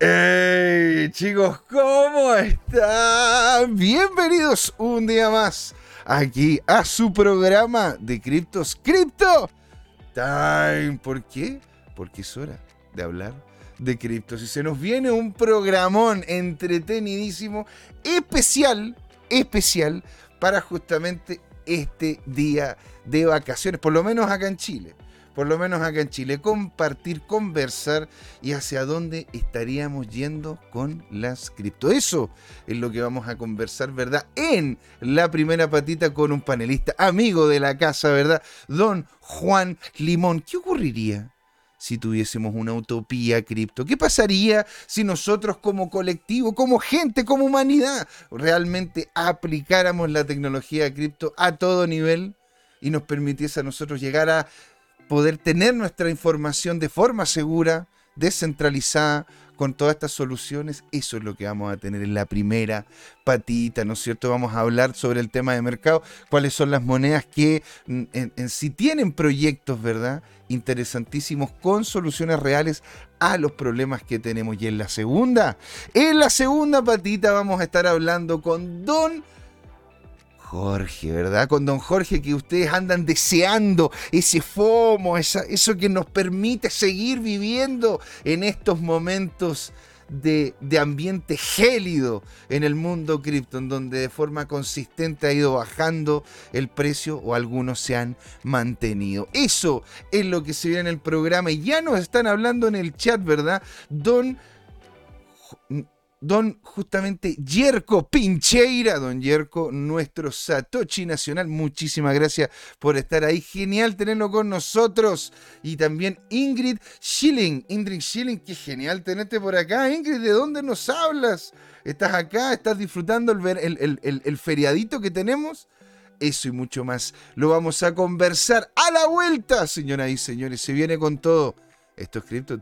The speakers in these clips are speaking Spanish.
¡Hey chicos! ¿Cómo están? Bienvenidos un día más aquí a su programa de Criptos Crypto Time. ¿Por qué? Porque es hora de hablar de criptos. Y se nos viene un programón entretenidísimo, especial, especial, para justamente este día de vacaciones, por lo menos acá en Chile por lo menos acá en Chile, compartir, conversar y hacia dónde estaríamos yendo con las cripto. Eso es lo que vamos a conversar, ¿verdad? En la primera patita con un panelista amigo de la casa, ¿verdad? Don Juan Limón. ¿Qué ocurriría? si tuviésemos una utopía cripto? ¿Qué pasaría si nosotros como colectivo, como gente, como humanidad, realmente aplicáramos la tecnología cripto a todo nivel y nos permitiese a nosotros llegar a poder tener nuestra información de forma segura, descentralizada, con todas estas soluciones, eso es lo que vamos a tener en la primera patita, ¿no es cierto? Vamos a hablar sobre el tema de mercado, cuáles son las monedas que mm, en, tienen proyectos, ¿verdad? Interesantísimos con soluciones reales a los problemas que tenemos. Y en la segunda, en la segunda patita vamos a estar hablando con Don Jorge, ¿verdad? Con don Jorge que ustedes andan deseando ese FOMO, eso que nos permite seguir viviendo en estos momentos de, de, ambiente gélido en el mundo cripto, en donde de forma consistente ha ido bajando el precio o algunos se han mantenido. Eso es lo que se ve en el programa y ya nos están hablando en el chat, ¿verdad? Don don justamente Yerko Pincheira, don Yerko, nuestro Satoshi Nacional. Muchísimas gracias por estar ahí. Genial tenerlo con nosotros. Y también Ingrid Schilling. Ingrid Schilling, qué genial tenerte por acá. Ingrid, ¿de dónde nos hablas? ¿Estás acá? ¿Estás disfrutando el, el feriadito que tenemos? Eso y mucho más lo vamos a conversar a la vuelta, señoras y señores. Se viene con todo. Esto es Crypto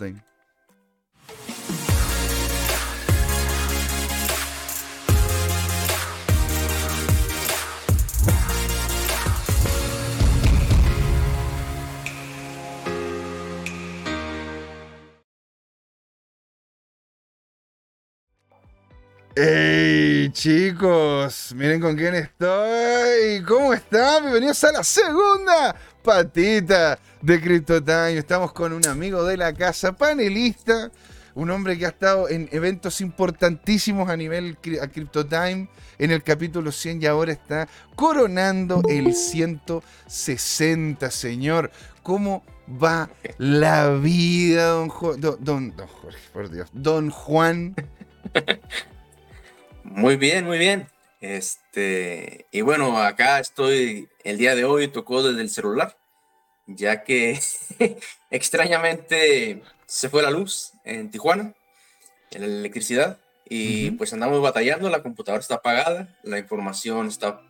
¡Hey chicos! Miren con quién estoy. ¿Cómo están? Bienvenidos a la segunda patita de Crypto Time. Estamos con un amigo de la casa, panelista, un hombre que ha estado en eventos importantísimos a nivel a Crypto Time en el capítulo 100 y ahora está coronando el 160, señor. ¿Cómo va la vida, don Jorge, por Dios? Don Juan. Muy bien, muy bien. Este, y bueno, acá estoy el día de hoy, tocó desde el celular, ya que extrañamente se fue la luz en Tijuana, en la electricidad, y pues andamos batallando, la computadora está apagada, la información está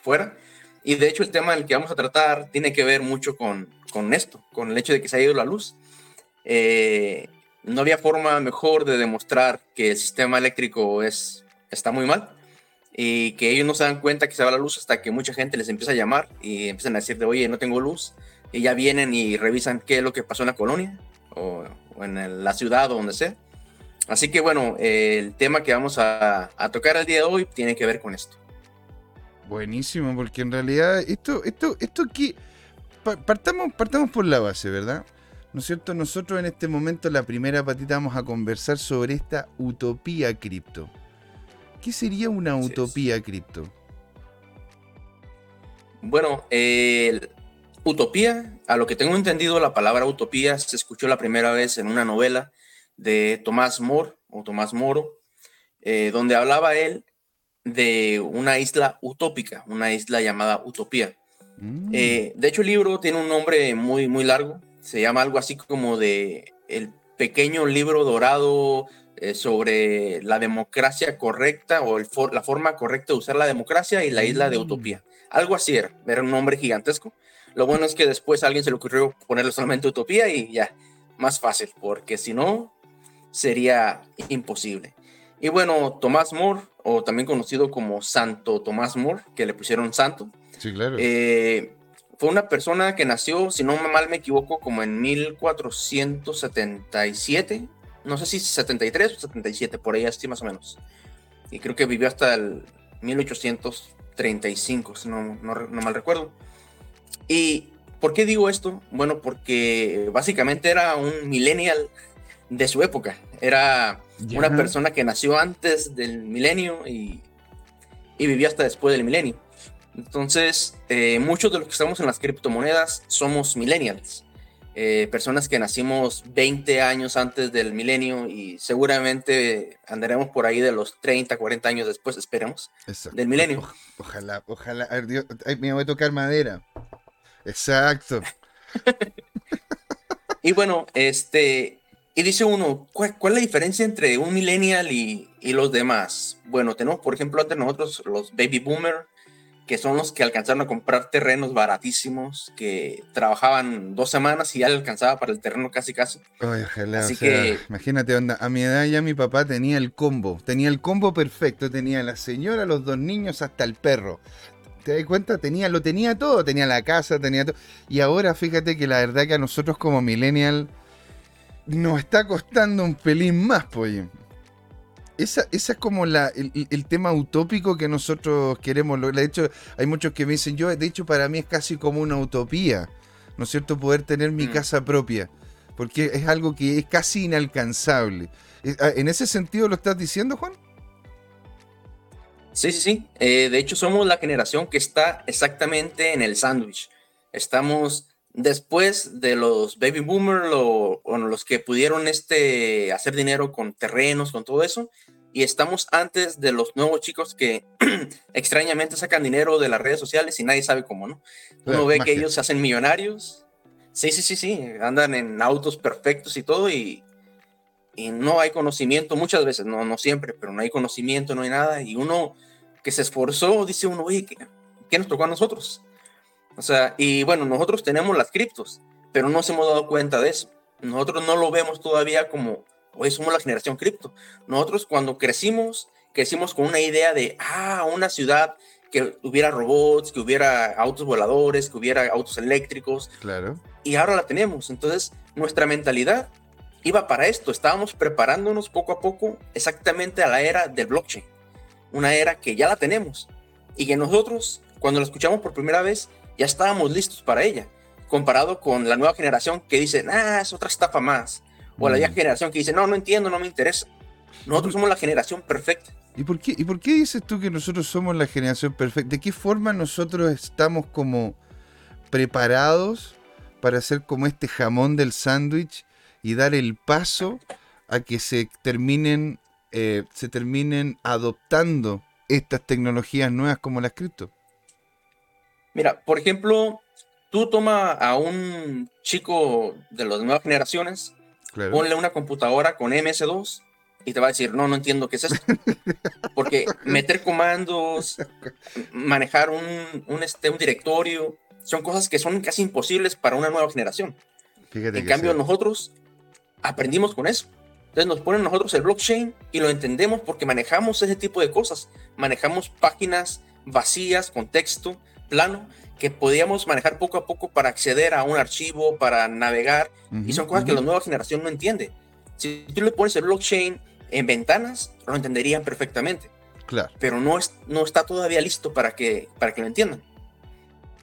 fuera, y de hecho el tema del que vamos a tratar tiene que ver mucho con, con esto, con el hecho de que se ha ido la luz. Eh, no había forma mejor de demostrar que el sistema eléctrico es está muy mal y que ellos no se dan cuenta que se va la luz hasta que mucha gente les empieza a llamar y empiezan a decir de, oye, no tengo luz, y ya vienen y revisan qué es lo que pasó en la colonia o, en la ciudad o donde sea. Así que bueno, el tema que vamos a, tocar el día de hoy tiene que ver con esto. Buenísimo, porque en realidad esto, esto, esto aquí, partamos, partamos por la base, ¿verdad? ¿No es cierto? Nosotros en este momento, la primera patita, vamos a conversar sobre esta utopía cripto. ¿Qué sería una utopía cripto? Bueno, utopía, a lo que tengo entendido, la palabra utopía se escuchó la primera vez en una novela de Tomás More o Tomás Moro, eh, donde hablaba él de una isla utópica, una isla llamada Utopía. Mm. Eh, de hecho, el libro tiene un nombre muy, muy largo, se llama algo así como de El pequeño libro dorado eh, sobre la democracia correcta o la forma correcta de usar la democracia y la isla de mm. Utopía. Algo así era, era un nombre gigantesco. Lo bueno es que después a alguien se le ocurrió ponerle solamente Utopía y ya, más fácil, porque si no, sería imposible. Y bueno, Tomás More, o también conocido como Santo Tomás More, que le pusieron Santo. Sí, claro. Eh, fue una persona que nació, si no mal me equivoco, como en 1477 no sé si 73 o 77, por ahí así más o menos. Y creo que vivió hasta el 1835, si no, no, mal recuerdo. ¿Y por qué digo esto? Bueno, porque básicamente era un millennial de su época. Era una persona que nació antes del milenio y, y vivió hasta después del milenio. Entonces, eh, muchos de los que estamos en las criptomonedas somos millennials. Eh, personas que nacimos 20 años antes del milenio y seguramente andaremos por ahí de los 30, 40 años después, esperemos, del milenio. ojalá, ojalá, me voy a tocar madera. Exacto. y bueno, este, y dice uno, ¿cuál, es la diferencia entre un millennial y, y, los demás? Bueno, tenemos, por ejemplo, entre nosotros los baby boomer, que son los que alcanzaron a comprar terrenos baratísimos, que trabajaban dos semanas y ya le alcanzaba para el terreno casi casi. Así que... Imagínate, onda, a mi edad ya mi papá tenía el combo, tenía el combo perfecto, tenía la señora, los dos niños, hasta el perro. ¿Te das cuenta? Tenía, lo tenía todo, tenía la casa, tenía todo. Y ahora fíjate que la verdad que a nosotros como millennial nos está costando un pelín más, pues esa, esa es como la, el, tema utópico que nosotros queremos De hecho, hay muchos que me dicen, yo, de hecho, para mí es casi como una utopía, ¿no es cierto?, poder tener mi mm. casa propia, porque es algo que es casi inalcanzable. Eh, ah, ¿En ese sentido lo estás diciendo, Juan? Sí, sí, sí. Eh, de hecho, somos la generación que está exactamente en el sándwich. Estamos después de los baby boomers o, los que pudieron este, hacer dinero con terrenos, con todo eso, y estamos antes de los nuevos chicos que extrañamente sacan dinero de las redes sociales y nadie sabe cómo, ¿no? Uno ve que ellos se hacen millonarios. Sí, sí, sí, sí, andan en autos perfectos y todo y, y no hay conocimiento muchas veces, no, no siempre, pero no hay conocimiento, no hay nada y uno que se esforzó dice uno, oye, ¿qué, qué nos tocó a nosotros? O sea, y bueno, nosotros tenemos las criptos, pero no nos hemos dado cuenta de eso. Nosotros no lo vemos todavía como, hoy somos la generación cripto. Nosotros cuando crecimos, crecimos con una idea de, ah, una ciudad que hubiera robots, que hubiera autos voladores, que hubiera autos eléctricos. Claro. Y ahora la tenemos. Entonces, nuestra mentalidad iba para esto. Estábamos preparándonos poco a poco exactamente a la era del blockchain. Una era que ya la tenemos. Y que nosotros, cuando la escuchamos por primera vez, ya estábamos listos para ella, comparado con la nueva generación que dice, ah, es otra estafa más, o la vieja mm. generación que dice, no, no entiendo, no me interesa. Nosotros somos la generación perfecta. ¿Y por, qué, ¿Y por qué dices tú que nosotros somos la generación perfecta? ¿De qué forma nosotros estamos como preparados para hacer como este jamón del sándwich y dar el paso a que se terminen, eh, se terminen adoptando estas tecnologías nuevas como las cripto? Mira, por ejemplo, tú toma a un chico de las nuevas generaciones, ponle una computadora con MS2 y te va a decir, no, no entiendo qué es esto. Porque meter comandos, manejar un, este, un directorio, son cosas que son casi imposibles para una nueva generación. en cambio, nosotros aprendimos con eso. Entonces nos ponen nosotros el blockchain y lo entendemos porque manejamos ese tipo de cosas. Manejamos páginas vacías con texto plano que podíamos manejar poco a poco para acceder a un archivo, para navegar, y son cosas que la nueva generación no entiende. Si tú le pones el blockchain en ventanas, lo entenderían perfectamente. Claro. Pero no, es, no está todavía listo para que, para que lo entiendan.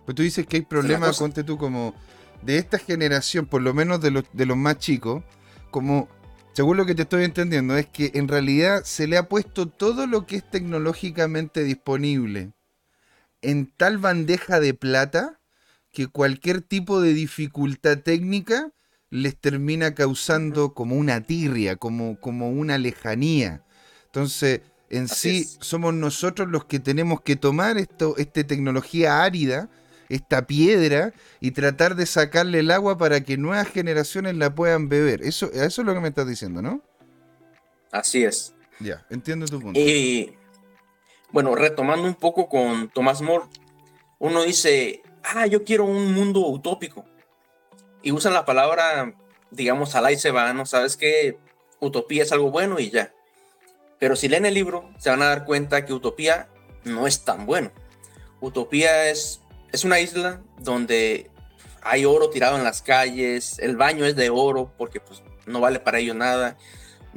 Pues tú dices que hay problemas, conte tú, como de esta generación, por lo menos de los, de los más chicos, como, según lo que te estoy entendiendo, es que en realidad se le ha puesto todo lo que es tecnológicamente disponible en tal bandeja de plata que cualquier tipo de dificultad técnica les termina causando como una tirria, como, como una lejanía. Entonces, en sí, somos nosotros los que tenemos que tomar esto, esta tecnología árida, esta piedra, y tratar de sacarle el agua para que nuevas generaciones la puedan beber. Eso, eso es lo que me estás diciendo, ¿no? Así es. Ya, entiendo tu punto. Y bueno, retomando un poco con Tomás More, uno dice, ah, yo quiero un mundo utópico. Y usan la palabra, digamos, al y se va, ¿no? Sabes que utopía es algo bueno y ya. Pero si leen el libro, se van a dar cuenta que utopía no es tan bueno. Utopía es, es una isla donde hay oro tirado en las calles, el baño es de oro porque pues, no vale para ello nada.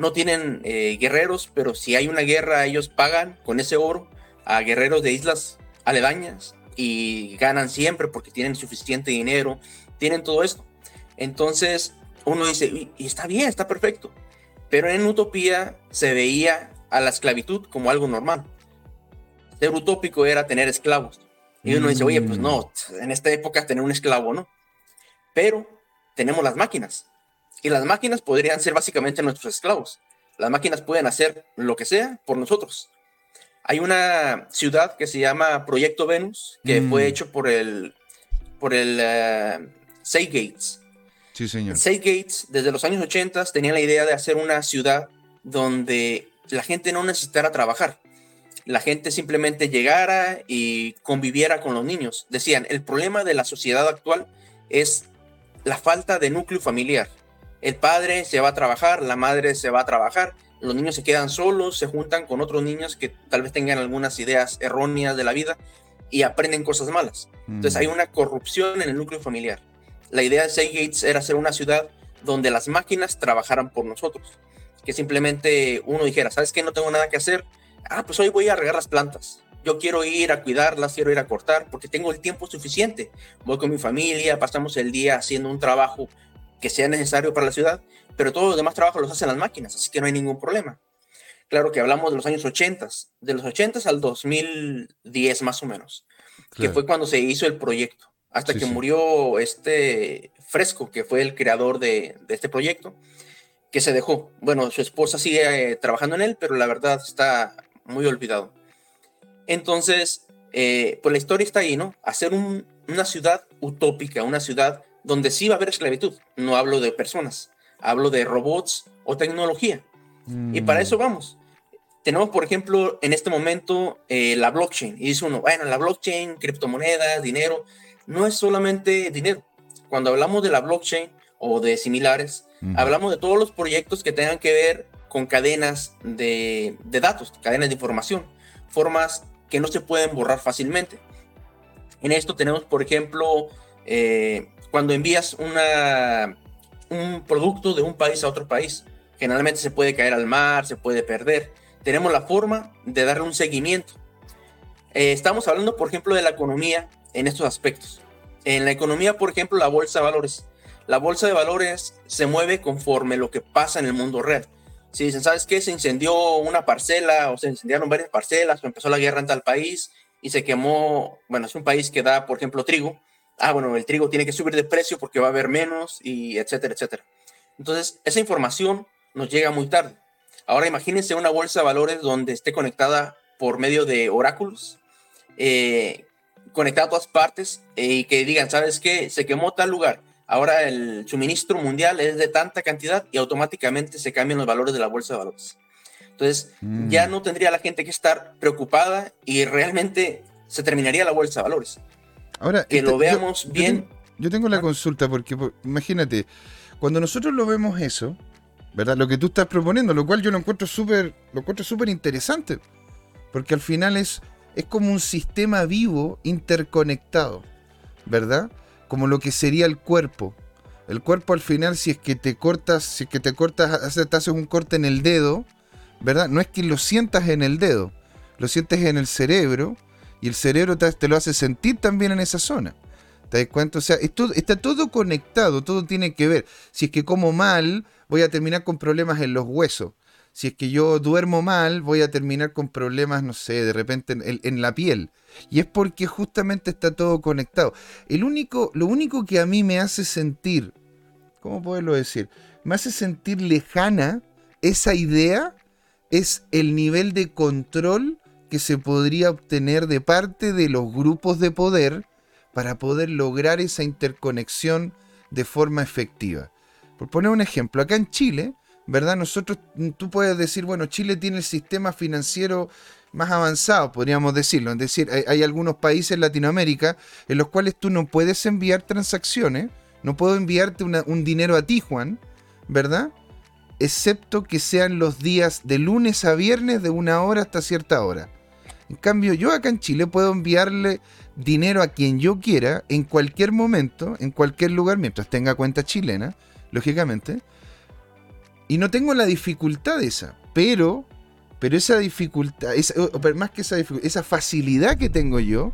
No tienen eh, guerreros, pero si hay una guerra, ellos pagan con ese oro a guerreros de islas aledañas y ganan siempre porque tienen suficiente dinero, tienen todo esto. Entonces uno dice, y está bien, está perfecto. Pero en Utopía se veía a la esclavitud como algo normal. Ser utópico era tener esclavos. Y uno dice, oye, pues no, en esta época tener un esclavo, ¿no? Pero tenemos las máquinas. Y las máquinas podrían ser básicamente nuestros esclavos. Las máquinas pueden hacer lo que sea por nosotros. Hay una ciudad que se llama Proyecto Venus, que fue mm. hecho por el, por el uh, Gates. Sí, señor. Gates, desde los años 80, tenía la idea de hacer una ciudad donde la gente no necesitara trabajar. La gente simplemente llegara y conviviera con los niños. Decían, el problema de la sociedad actual es la falta de núcleo familiar. El padre se va a trabajar, la madre se va a trabajar, los niños se quedan solos, se juntan con otros niños que tal vez tengan algunas ideas erróneas de la vida y aprenden cosas malas. Entonces hay mm. una corrupción en el núcleo familiar. La idea de Gates era hacer una ciudad donde las máquinas trabajaran por nosotros. Que simplemente uno dijera, ¿sabes qué? No tengo nada que hacer. Ah, pues hoy voy a regar las plantas. Yo quiero ir a cuidarlas, quiero ir a cortar, porque tengo el tiempo suficiente. Voy con mi familia, pasamos el día haciendo un trabajo que sea necesario para la ciudad, pero todos los demás trabajos los hacen las máquinas, así que no hay ningún problema. Claro que hablamos de los años 80, de los 80 al 2010 más o menos, que fue cuando se hizo el proyecto, hasta que murió este Fresco, que fue el creador de, este proyecto, que se dejó. Bueno, su esposa sigue eh, trabajando en él, pero la verdad está muy olvidado. Entonces, eh, pues la historia está ahí, ¿no? Hacer una ciudad utópica, una ciudad donde sí va a haber esclavitud. No hablo de personas, hablo de robots o tecnología. Y para eso vamos. Tenemos, por ejemplo, en este momento eh, la blockchain. Y dice uno, bueno, la blockchain, criptomonedas, dinero, no es solamente dinero. Cuando hablamos de la blockchain o de similares, hablamos de todos los proyectos que tengan que ver con cadenas de, datos, cadenas de información, formas que no se pueden borrar fácilmente. En esto tenemos, por ejemplo, eh, cuando envías un producto de un país a otro país. Generalmente se puede caer al mar, se puede perder. Tenemos la forma de darle un seguimiento. Eh, estamos hablando, por ejemplo, de la economía en estos aspectos. En la economía, por ejemplo, la bolsa de valores. La bolsa de valores se mueve conforme lo que pasa en el mundo real. Si dicen, ¿sabes qué? Se incendió una parcela o se incendiaron varias parcelas o empezó la guerra en tal país y se quemó, bueno, es un país que da, por ejemplo, trigo ah, bueno, el trigo tiene que subir de precio porque va a haber menos y etcétera, etcétera. Entonces, esa información nos llega muy tarde. Ahora imagínense una bolsa de valores donde esté conectada por medio de oráculos, eh, conectada a todas partes eh, y que digan, ¿sabes qué? Se quemó tal lugar. Ahora el suministro mundial es de tanta cantidad y automáticamente se cambian los valores de la bolsa de valores. Entonces, ya mm. no tendría la gente que estar preocupada y realmente se terminaría la bolsa de valores. Ahora, que lo veamos bien. Yo tengo, la consulta porque, imagínate, cuando nosotros lo vemos eso, ¿verdad? Lo que tú estás proponiendo, lo cual yo lo encuentro súper, lo encuentro súper interesante, porque al final es, es como un sistema vivo interconectado, ¿verdad? Como lo que sería el cuerpo. El cuerpo al final, si es que te cortas, si es que te cortas, te haces un corte en el dedo, ¿verdad? No es que lo sientas en el dedo, lo sientes en el cerebro y el cerebro te, lo hace sentir también en esa zona. ¿Te das cuenta? O sea, está todo conectado, todo tiene que ver. Si es que como mal, voy a terminar con problemas en los huesos. Si es que yo duermo mal, voy a terminar con problemas, no sé, de repente en, la piel. Y es porque justamente está todo conectado. El único, lo único que a mí me hace sentir, ¿cómo poderlo decir? Me hace sentir lejana esa idea es el nivel de control que se podría obtener de parte de los grupos de poder para poder lograr esa interconexión de forma efectiva. Por poner un ejemplo, acá en Chile, ¿verdad? Nosotros, tú puedes decir, bueno, Chile tiene el sistema financiero más avanzado, podríamos decirlo. Es decir, hay, algunos países en Latinoamérica en los cuales tú no puedes enviar transacciones, no puedo enviarte un dinero a ti, Juan, ¿verdad? Excepto que sean los días de lunes a viernes de una hora hasta cierta hora. En cambio, yo acá en Chile puedo enviarle dinero a quien yo quiera, en cualquier momento, en cualquier lugar, mientras tenga cuenta chilena, lógicamente. Y no tengo la dificultad esa, pero, pero esa dificultad, más que esa dificultad, esa facilidad que tengo yo,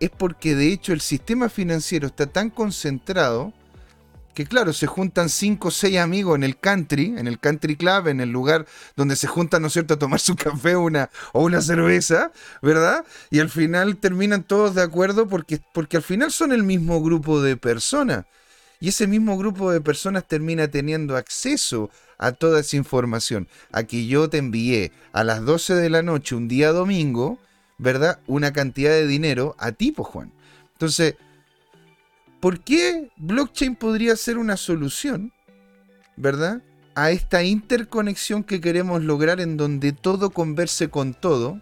es porque de hecho el sistema financiero está tan concentrado que claro, se juntan cinco o seis amigos en el country, en el country club, en el lugar donde se juntan, ¿no es cierto?, a tomar su café una, o una cerveza, ¿verdad? Y al final terminan todos de acuerdo porque, porque al final son el mismo grupo de personas. Y ese mismo grupo de personas termina teniendo acceso a toda esa información. Aquí yo te envié a las 12 de la noche, un día domingo, ¿verdad? Una cantidad de dinero a tipo, Juan. Entonces, ¿Por qué blockchain podría ser una solución, verdad? A esta interconexión que queremos lograr en donde todo converse con todo,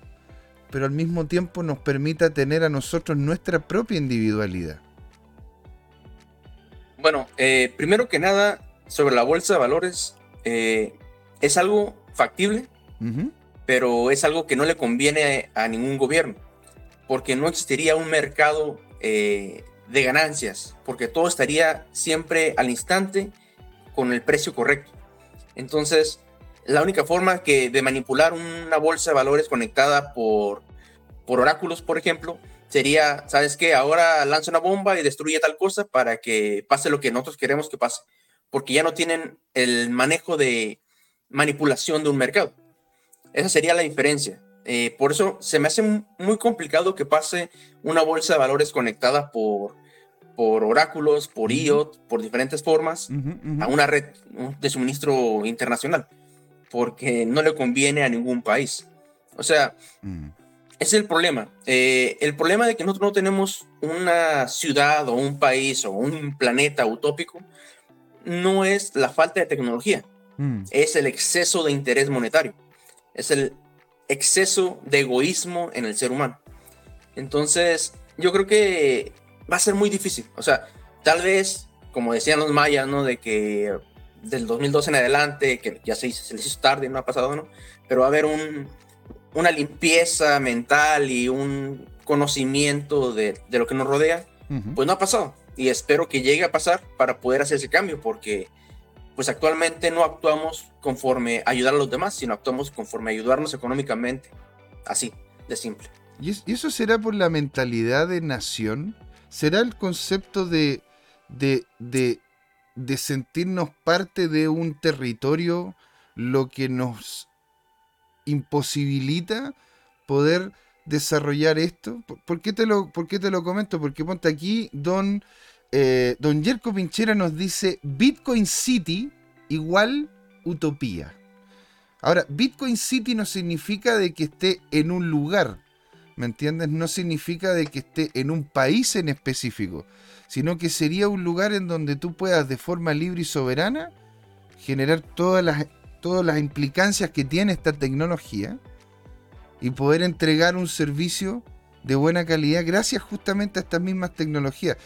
pero al mismo tiempo nos permita tener a nosotros nuestra propia individualidad. Bueno, eh, primero que nada, sobre la bolsa de valores, eh, es algo factible, pero es algo que no le conviene a, ningún gobierno, porque no existiría un mercado eh, de ganancias, porque todo estaría siempre al instante con el precio correcto. Entonces, la única forma que de manipular una bolsa de valores conectada por, por oráculos, por ejemplo, sería, ¿sabes qué? Ahora lanza una bomba y destruye tal cosa para que pase lo que nosotros queremos que pase, porque ya no tienen el manejo de manipulación de un mercado. Esa sería la diferencia. Eh, por eso se me hace muy complicado que pase una bolsa de valores conectada por, por oráculos, por IOT, por diferentes formas, a una red de suministro internacional, porque no le conviene a ningún país. O sea, mm. es el problema. Eh, el problema de que nosotros no tenemos una ciudad o un país o un planeta utópico no es la falta de tecnología, mm. es el exceso de interés monetario, es el exceso de egoísmo en el ser humano. Entonces, yo creo que va a ser muy difícil. O sea, tal vez, como decían los mayas, ¿no? De que del 2012 en adelante, que ya se, se les hizo tarde, no ha pasado, ¿no? Pero va a haber un, una limpieza mental y un conocimiento de, de lo que nos rodea, pues no ha pasado. Y espero que llegue a pasar para poder hacer ese cambio, porque pues actualmente no actuamos conforme ayudar a los demás, sino actuamos conforme ayudarnos económicamente. Así, de simple. ¿Y eso será por la mentalidad de nación? ¿Será el concepto de, de, de, sentirnos parte de un territorio lo que nos imposibilita poder desarrollar esto? ¿Por qué te lo, por qué te lo comento? Porque ponte aquí, don, eh, don Yerko Pinchera nos dice Bitcoin City igual utopía. Ahora, Bitcoin City no significa de que esté en un lugar, ¿me entiendes? No significa de que esté en un país en específico, sino que sería un lugar en donde tú puedas de forma libre y soberana generar todas las, todas las implicancias que tiene esta tecnología y poder entregar un servicio de buena calidad gracias justamente a estas mismas tecnologías.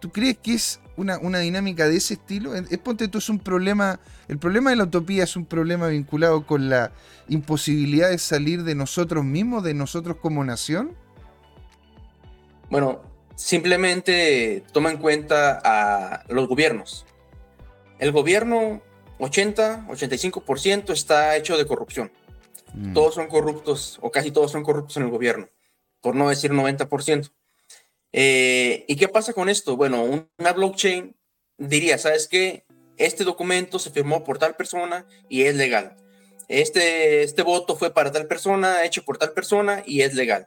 ¿Tú crees que es una, una dinámica de ese estilo? Es, ponte tú, es un problema, el problema de la utopía es un problema vinculado con la imposibilidad de salir de nosotros mismos, de nosotros como nación. Bueno, simplemente toma en cuenta a los gobiernos. El gobierno 80, 85% está hecho de corrupción. Mm. Todos son corruptos, o casi todos son corruptos en el gobierno, por no decir 90%. Eh, ¿Y qué pasa con esto? Bueno, una blockchain diría, ¿sabes qué? Este documento se firmó por tal persona y es legal. Este, este voto fue para tal persona, hecho por tal persona y es legal.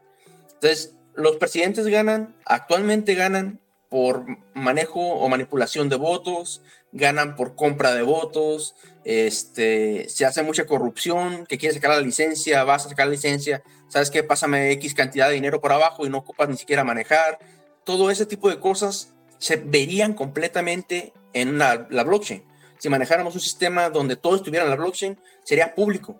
Entonces, los presidentes ganan, actualmente ganan por manejo o manipulación de votos, ganan por compra de votos, este, se hace mucha corrupción, que quiere sacar la licencia, vas a sacar la licencia, ¿sabes qué? Pásame X cantidad de dinero por abajo y no ocupas ni siquiera manejar, todo ese tipo de cosas se verían completamente en la, blockchain. Si manejáramos un sistema donde todo estuviera en la blockchain, sería público.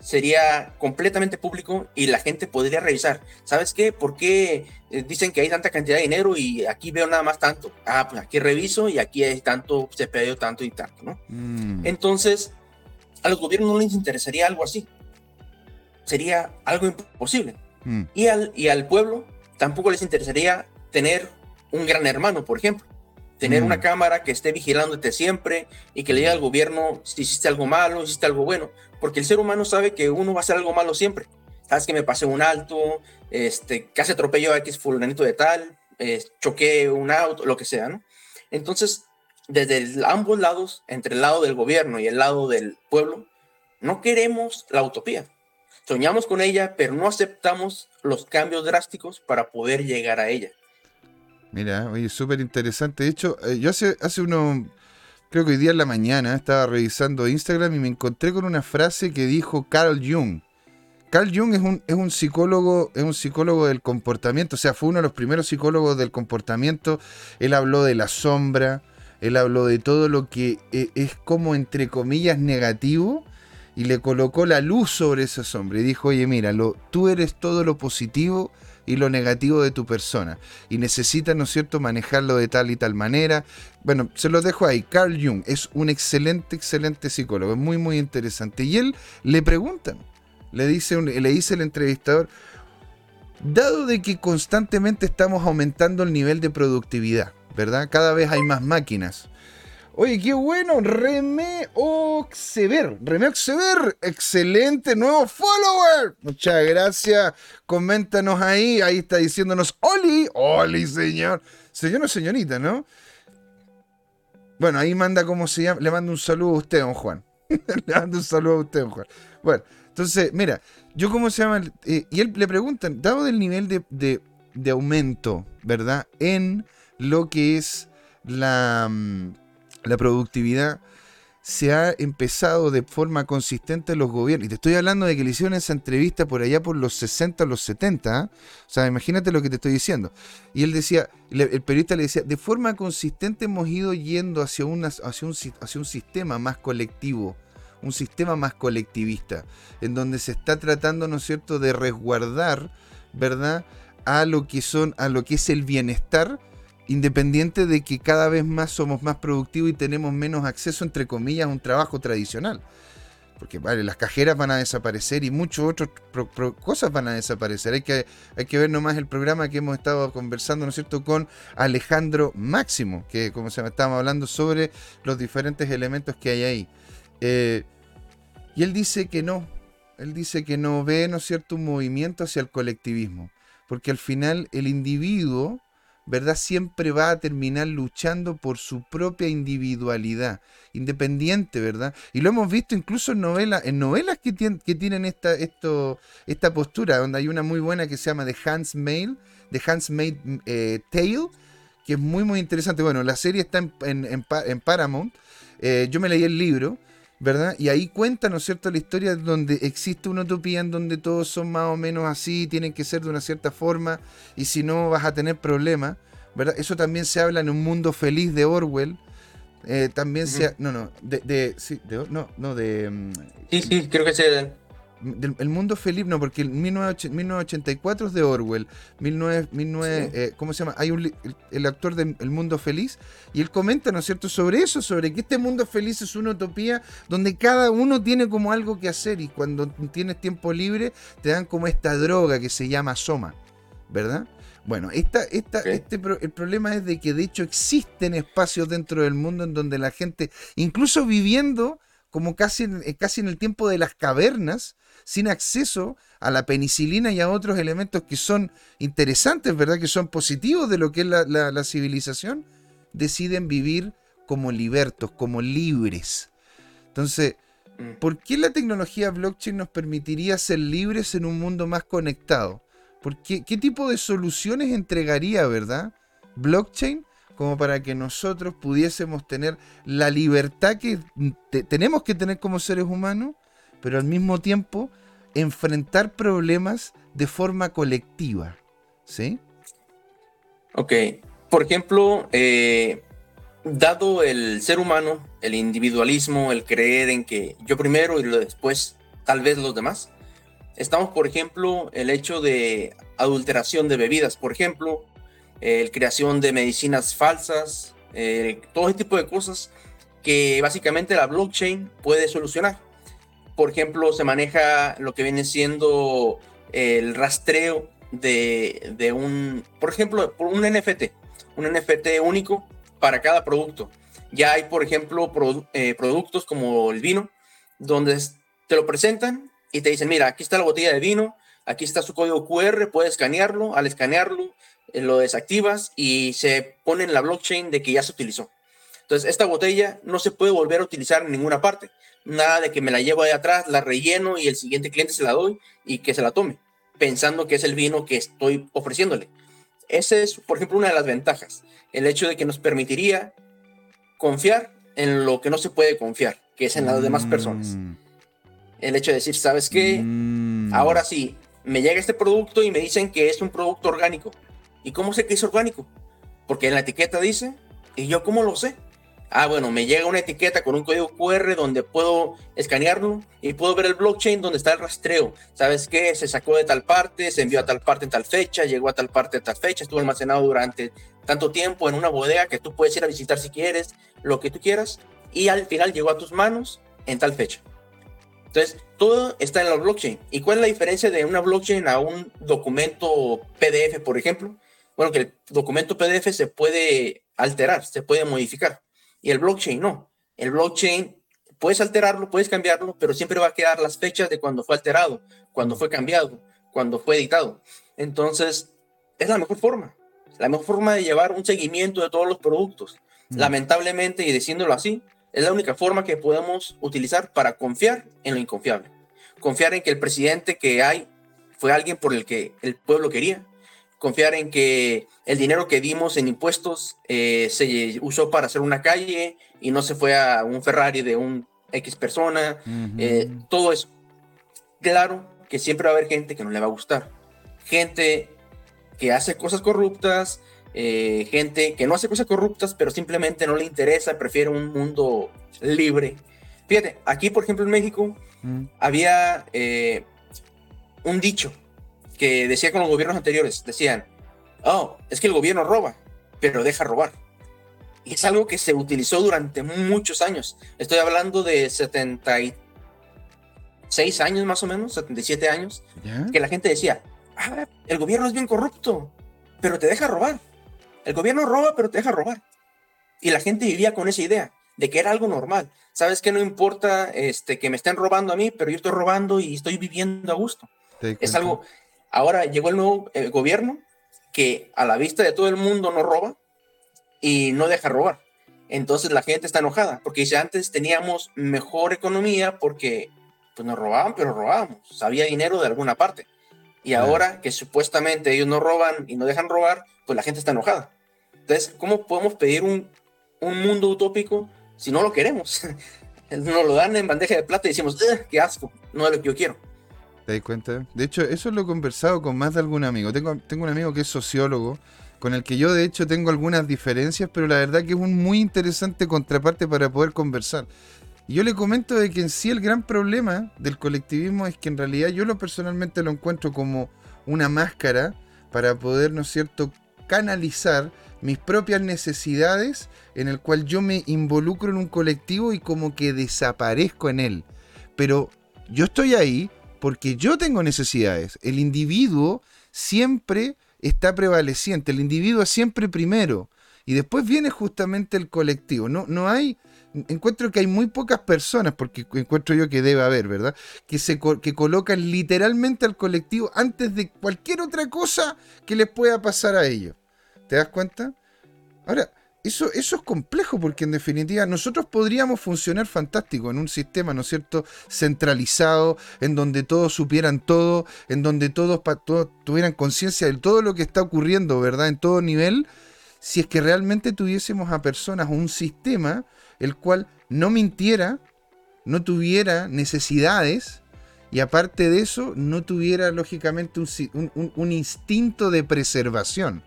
Sería completamente público y la gente podría revisar. ¿Sabes qué? ¿Por qué eh, dicen que hay tanta cantidad de dinero y aquí veo nada más tanto? Ah, pues aquí reviso y aquí hay tanto, se perdió tanto y tanto, ¿no? Mm. Entonces, a los gobiernos no les interesaría algo así. Sería algo imposible. Mm. Y, al, y al pueblo tampoco les interesaría tener un gran hermano, por ejemplo, Tener una mm. cámara que esté vigilándote siempre y que le diga al gobierno si hiciste algo malo, si hiciste algo bueno, porque el ser humano sabe que uno va a hacer algo malo siempre. Sabes que me pasé un alto, este, casi atropello a X fulanito de tal, eh, choqué un auto, lo que sea, ¿no? Entonces, desde ambos lados, entre el lado del gobierno y el lado del pueblo, no queremos la utopía. Soñamos con ella, pero no aceptamos los cambios drásticos para poder llegar a ella. Mira, oye, súper interesante. De hecho, eh, yo hace, hace uno, creo que hoy día en la mañana, estaba revisando Instagram y me encontré con una frase que dijo Carl Jung. Carl Jung es un, es un psicólogo, es un psicólogo del comportamiento, o sea, fue uno de los primeros psicólogos del comportamiento. Él habló de la sombra, él habló de todo lo que eh, es como entre comillas negativo y le colocó la luz sobre esa sombra y dijo, oye, mira, tú eres todo lo positivo y lo negativo de tu persona. Y necesitas, ¿no es cierto?, manejarlo de tal y tal manera. Bueno, se lo dejo ahí. Carl Jung es un excelente, excelente psicólogo, es muy, muy interesante. Y él le preguntan, le dice, le dice el entrevistador, dado de que constantemente estamos aumentando el nivel de productividad, ¿verdad? Cada vez hay más máquinas. Oye, qué bueno, Reme Oxever. Reme Oxever, excelente nuevo follower. Muchas gracias. Coméntanos ahí. Ahí está diciéndonos Oli. Oli, señor. Señor o señorita, ¿no? Bueno, ahí manda cómo se llama. Le mando un saludo a usted, don Juan. le mando un saludo a usted, don Juan. Bueno, entonces, mira, yo cómo se llama. Eh, y él le preguntan, dado del nivel de, de aumento, ¿verdad? En lo que es la mm, la productividad se ha empezado de forma consistente en los gobiernos. Y te estoy hablando de que le hicieron esa entrevista por allá por los 60 o los 70. ¿ah? O sea, imagínate lo que te estoy diciendo. Y él decía, el periodista le decía, de forma consistente hemos ido yendo hacia, una, hacia, un, hacia un sistema más colectivo, un sistema más colectivista, en donde se está tratando, ¿no es cierto?, de resguardar, ¿verdad?, a lo que son, a lo que es el bienestar independiente de que cada vez más somos más productivos y tenemos menos acceso, entre comillas, a un trabajo tradicional. Porque vale, las cajeras van a desaparecer y muchas otras cosas van a desaparecer. Hay que, hay que ver nomás el programa que hemos estado conversando, ¿no es cierto?, con Alejandro Máximo, que como se me estábamos hablando sobre los diferentes elementos que hay ahí. Eh, y él dice que no, él dice que no ve, ¿no es cierto?, un movimiento hacia el colectivismo. Porque al final el individuo ¿verdad? Siempre va a terminar luchando por su propia individualidad, independiente, ¿verdad? Y lo hemos visto incluso en novelas, en novelas que, que tienen esta, esto, esta postura, donde hay una muy buena que se llama The Handmaid, The Handmaid eh, Tale, que es muy, muy interesante. Bueno, la serie está en, Paramount. Eh, yo me leí el libro. ¿Verdad? Y ahí cuenta, ¿no es cierto?, la historia donde existe una utopía en donde todos son más o menos así, tienen que ser de una cierta forma, y si no vas a tener problemas, ¿verdad? Eso también se habla en un mundo feliz de Orwell. Eh, también se... No, no, de... de sí, de, no, no, de... Mm, sí, sí, creo que se el mundo feliz, no, porque el 1984 es de Orwell. 19, 19 eh, ¿Cómo se llama? Hay un, el, actor de El Mundo Feliz y él comenta, ¿no es cierto?, sobre eso, sobre que este mundo feliz es una utopía donde cada uno tiene como algo que hacer y cuando tienes tiempo libre te dan como esta droga que se llama Soma, ¿verdad? Bueno, esta, esta, este el problema es de que de hecho existen espacios dentro del mundo en donde la gente, incluso viviendo como casi, casi en el tiempo de las cavernas, sin acceso a la penicilina y a otros elementos que son interesantes, ¿verdad? Que son positivos de lo que es la, civilización, deciden vivir como libertos, como libres. Entonces, mm. ¿por qué la tecnología blockchain nos permitiría ser libres en un mundo más conectado? ¿Por qué, tipo de soluciones entregaría, verdad? Blockchain como para que nosotros pudiésemos tener la libertad que tenemos que tener como seres humanos pero al mismo tiempo enfrentar problemas de forma colectiva. ¿Sí? Ok. Por ejemplo, eh, dado el ser humano, el individualismo, el creer en que yo primero y después tal vez los demás, estamos, por ejemplo, el hecho de adulteración de bebidas, por ejemplo, el creación de medicinas falsas, eh, todo ese tipo de cosas que básicamente la blockchain puede solucionar por ejemplo, se maneja lo que viene siendo el rastreo de, un, por ejemplo, un NFT, un NFT único para cada producto. Ya hay, por ejemplo, eh, productos como el vino, donde te lo presentan y te dicen, mira, aquí está la botella de vino, aquí está su código QR, puedes escanearlo, al escanearlo eh, lo desactivas y se pone en la blockchain de que ya se utilizó. Entonces, esta botella no se puede volver a utilizar en ninguna parte. Nada de que me la llevo de atrás, la relleno y el siguiente cliente se la doy y que se la tome, pensando que es el vino que estoy ofreciéndole. Esa es, por ejemplo, una de las ventajas. El hecho de que nos permitiría confiar en lo que no se puede confiar, que es en las demás personas. Mm. El hecho de decir, ¿sabes qué? Mm. Ahora sí, me llega este producto y me dicen que es un producto orgánico. ¿Y cómo sé que es orgánico? Porque en la etiqueta dice, ¿y yo cómo lo sé? Ah, bueno, me llega una etiqueta con un código QR donde puedo escanearlo y puedo ver el blockchain donde está el rastreo. ¿Sabes qué? Se sacó de tal parte, se envió a tal parte en tal fecha, llegó a tal parte en tal fecha, estuvo almacenado durante tanto tiempo en una bodega que tú puedes ir a visitar si quieres, lo que tú quieras, y al final llegó a tus manos en tal fecha. Entonces, todo está en la blockchain. ¿Y cuál es la diferencia de una blockchain a un documento PDF, por ejemplo? Bueno, que el documento PDF se puede alterar, se puede modificar y el blockchain no. El blockchain puedes alterarlo, puedes cambiarlo, pero siempre va a quedar las fechas de cuando fue alterado, cuando fue cambiado, cuando fue editado. Entonces, es la mejor forma. La mejor forma de llevar un seguimiento de todos los productos. Mm. Lamentablemente, y diciéndolo así, es la única forma que podemos utilizar para confiar en lo inconfiable. Confiar en que el presidente que hay fue alguien por el que el pueblo quería, confiar en que el dinero que dimos en impuestos eh, se usó para hacer una calle y no se fue a un Ferrari de un X persona, eh, todo eso. Claro que siempre va a haber gente que no le va a gustar, gente que hace cosas corruptas, eh, gente que no hace cosas corruptas, pero simplemente no le interesa, prefiere un mundo libre. Fíjate, aquí por ejemplo en México había un dicho que decía con los gobiernos anteriores, decían, oh, es que el gobierno roba, pero deja robar. Y es algo que se utilizó durante muchos años. Estoy hablando de 76 años más o menos, 77 años, que la gente decía, ah, el gobierno es bien corrupto, pero te deja robar. El gobierno roba, pero te deja robar. Y la gente vivía con esa idea de que era algo normal. Sabes que no importa este, que me estén robando a mí, pero yo estoy robando y estoy viviendo a gusto. Es algo, Ahora llegó el nuevo eh, gobierno que a la vista de todo el mundo no roba y no deja robar. Entonces la gente está enojada porque dice antes teníamos mejor economía porque pues nos robaban, pero robábamos, había dinero de alguna parte. Y ahora que supuestamente ellos no roban y no dejan robar, pues la gente está enojada. Entonces, ¿cómo podemos pedir un, un mundo utópico si no lo queremos? Nos lo dan en bandeja de plata y decimos, qué asco, no es lo que yo quiero. ¿Te cuenta? De hecho, eso lo he conversado con más de algún amigo. Tengo, tengo un amigo que es sociólogo, con el que yo de hecho tengo algunas diferencias, pero la verdad que es un muy interesante contraparte para poder conversar. Y yo le comento de que en sí el gran problema del colectivismo es que en realidad yo lo personalmente lo encuentro como una máscara para poder, ¿no es cierto?, canalizar mis propias necesidades en el cual yo me involucro en un colectivo y como que desaparezco en él. Pero yo estoy ahí porque yo tengo necesidades. El individuo siempre está prevaleciente, el individuo siempre primero. Y después viene justamente el colectivo. No, no hay, encuentro que hay muy pocas personas, porque encuentro yo que debe haber, ¿verdad? Que, se, que colocan literalmente al colectivo antes de cualquier otra cosa que les pueda pasar a ellos. ¿Te das cuenta? Ahora, eso, es complejo porque en definitiva nosotros podríamos funcionar fantástico en un sistema, ¿no es cierto?, centralizado, en donde todos supieran todo, en donde todos, todos tuvieran conciencia de todo lo que está ocurriendo, ¿verdad?, en todo nivel, si es que realmente tuviésemos a personas un sistema el cual no mintiera, no tuviera necesidades, y aparte de eso, no tuviera lógicamente un instinto de preservación.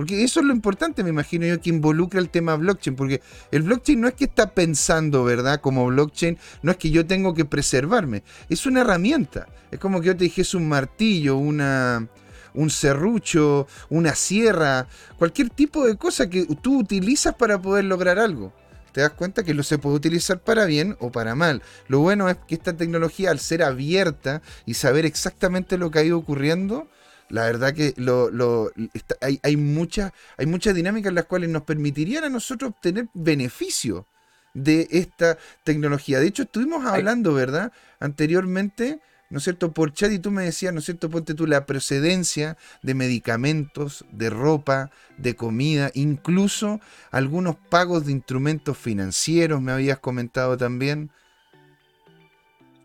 Porque eso es lo importante, me imagino yo, que involucra el tema blockchain. Porque el blockchain no es que está pensando, ¿verdad? Como blockchain, no es que yo tengo que preservarme. Es una herramienta. Es como que yo te dijese un martillo, una, un serrucho, una sierra, cualquier tipo de cosa que tú utilizas para poder lograr algo. Te das cuenta que lo se puede utilizar para bien o para mal. Lo bueno es que esta tecnología, al ser abierta y saber exactamente lo que ha ido ocurriendo, La verdad que lo, lo, hay, hay, mucha, hay muchas dinámicas en las cuales nos permitirían a nosotros obtener beneficio de esta tecnología. De hecho, estuvimos hablando, ¿verdad? Anteriormente, ¿no es cierto? Por chat y tú me decías, ¿no es cierto? Ponte tú la procedencia de medicamentos, de ropa, de comida, incluso algunos pagos de instrumentos financieros, me habías comentado también.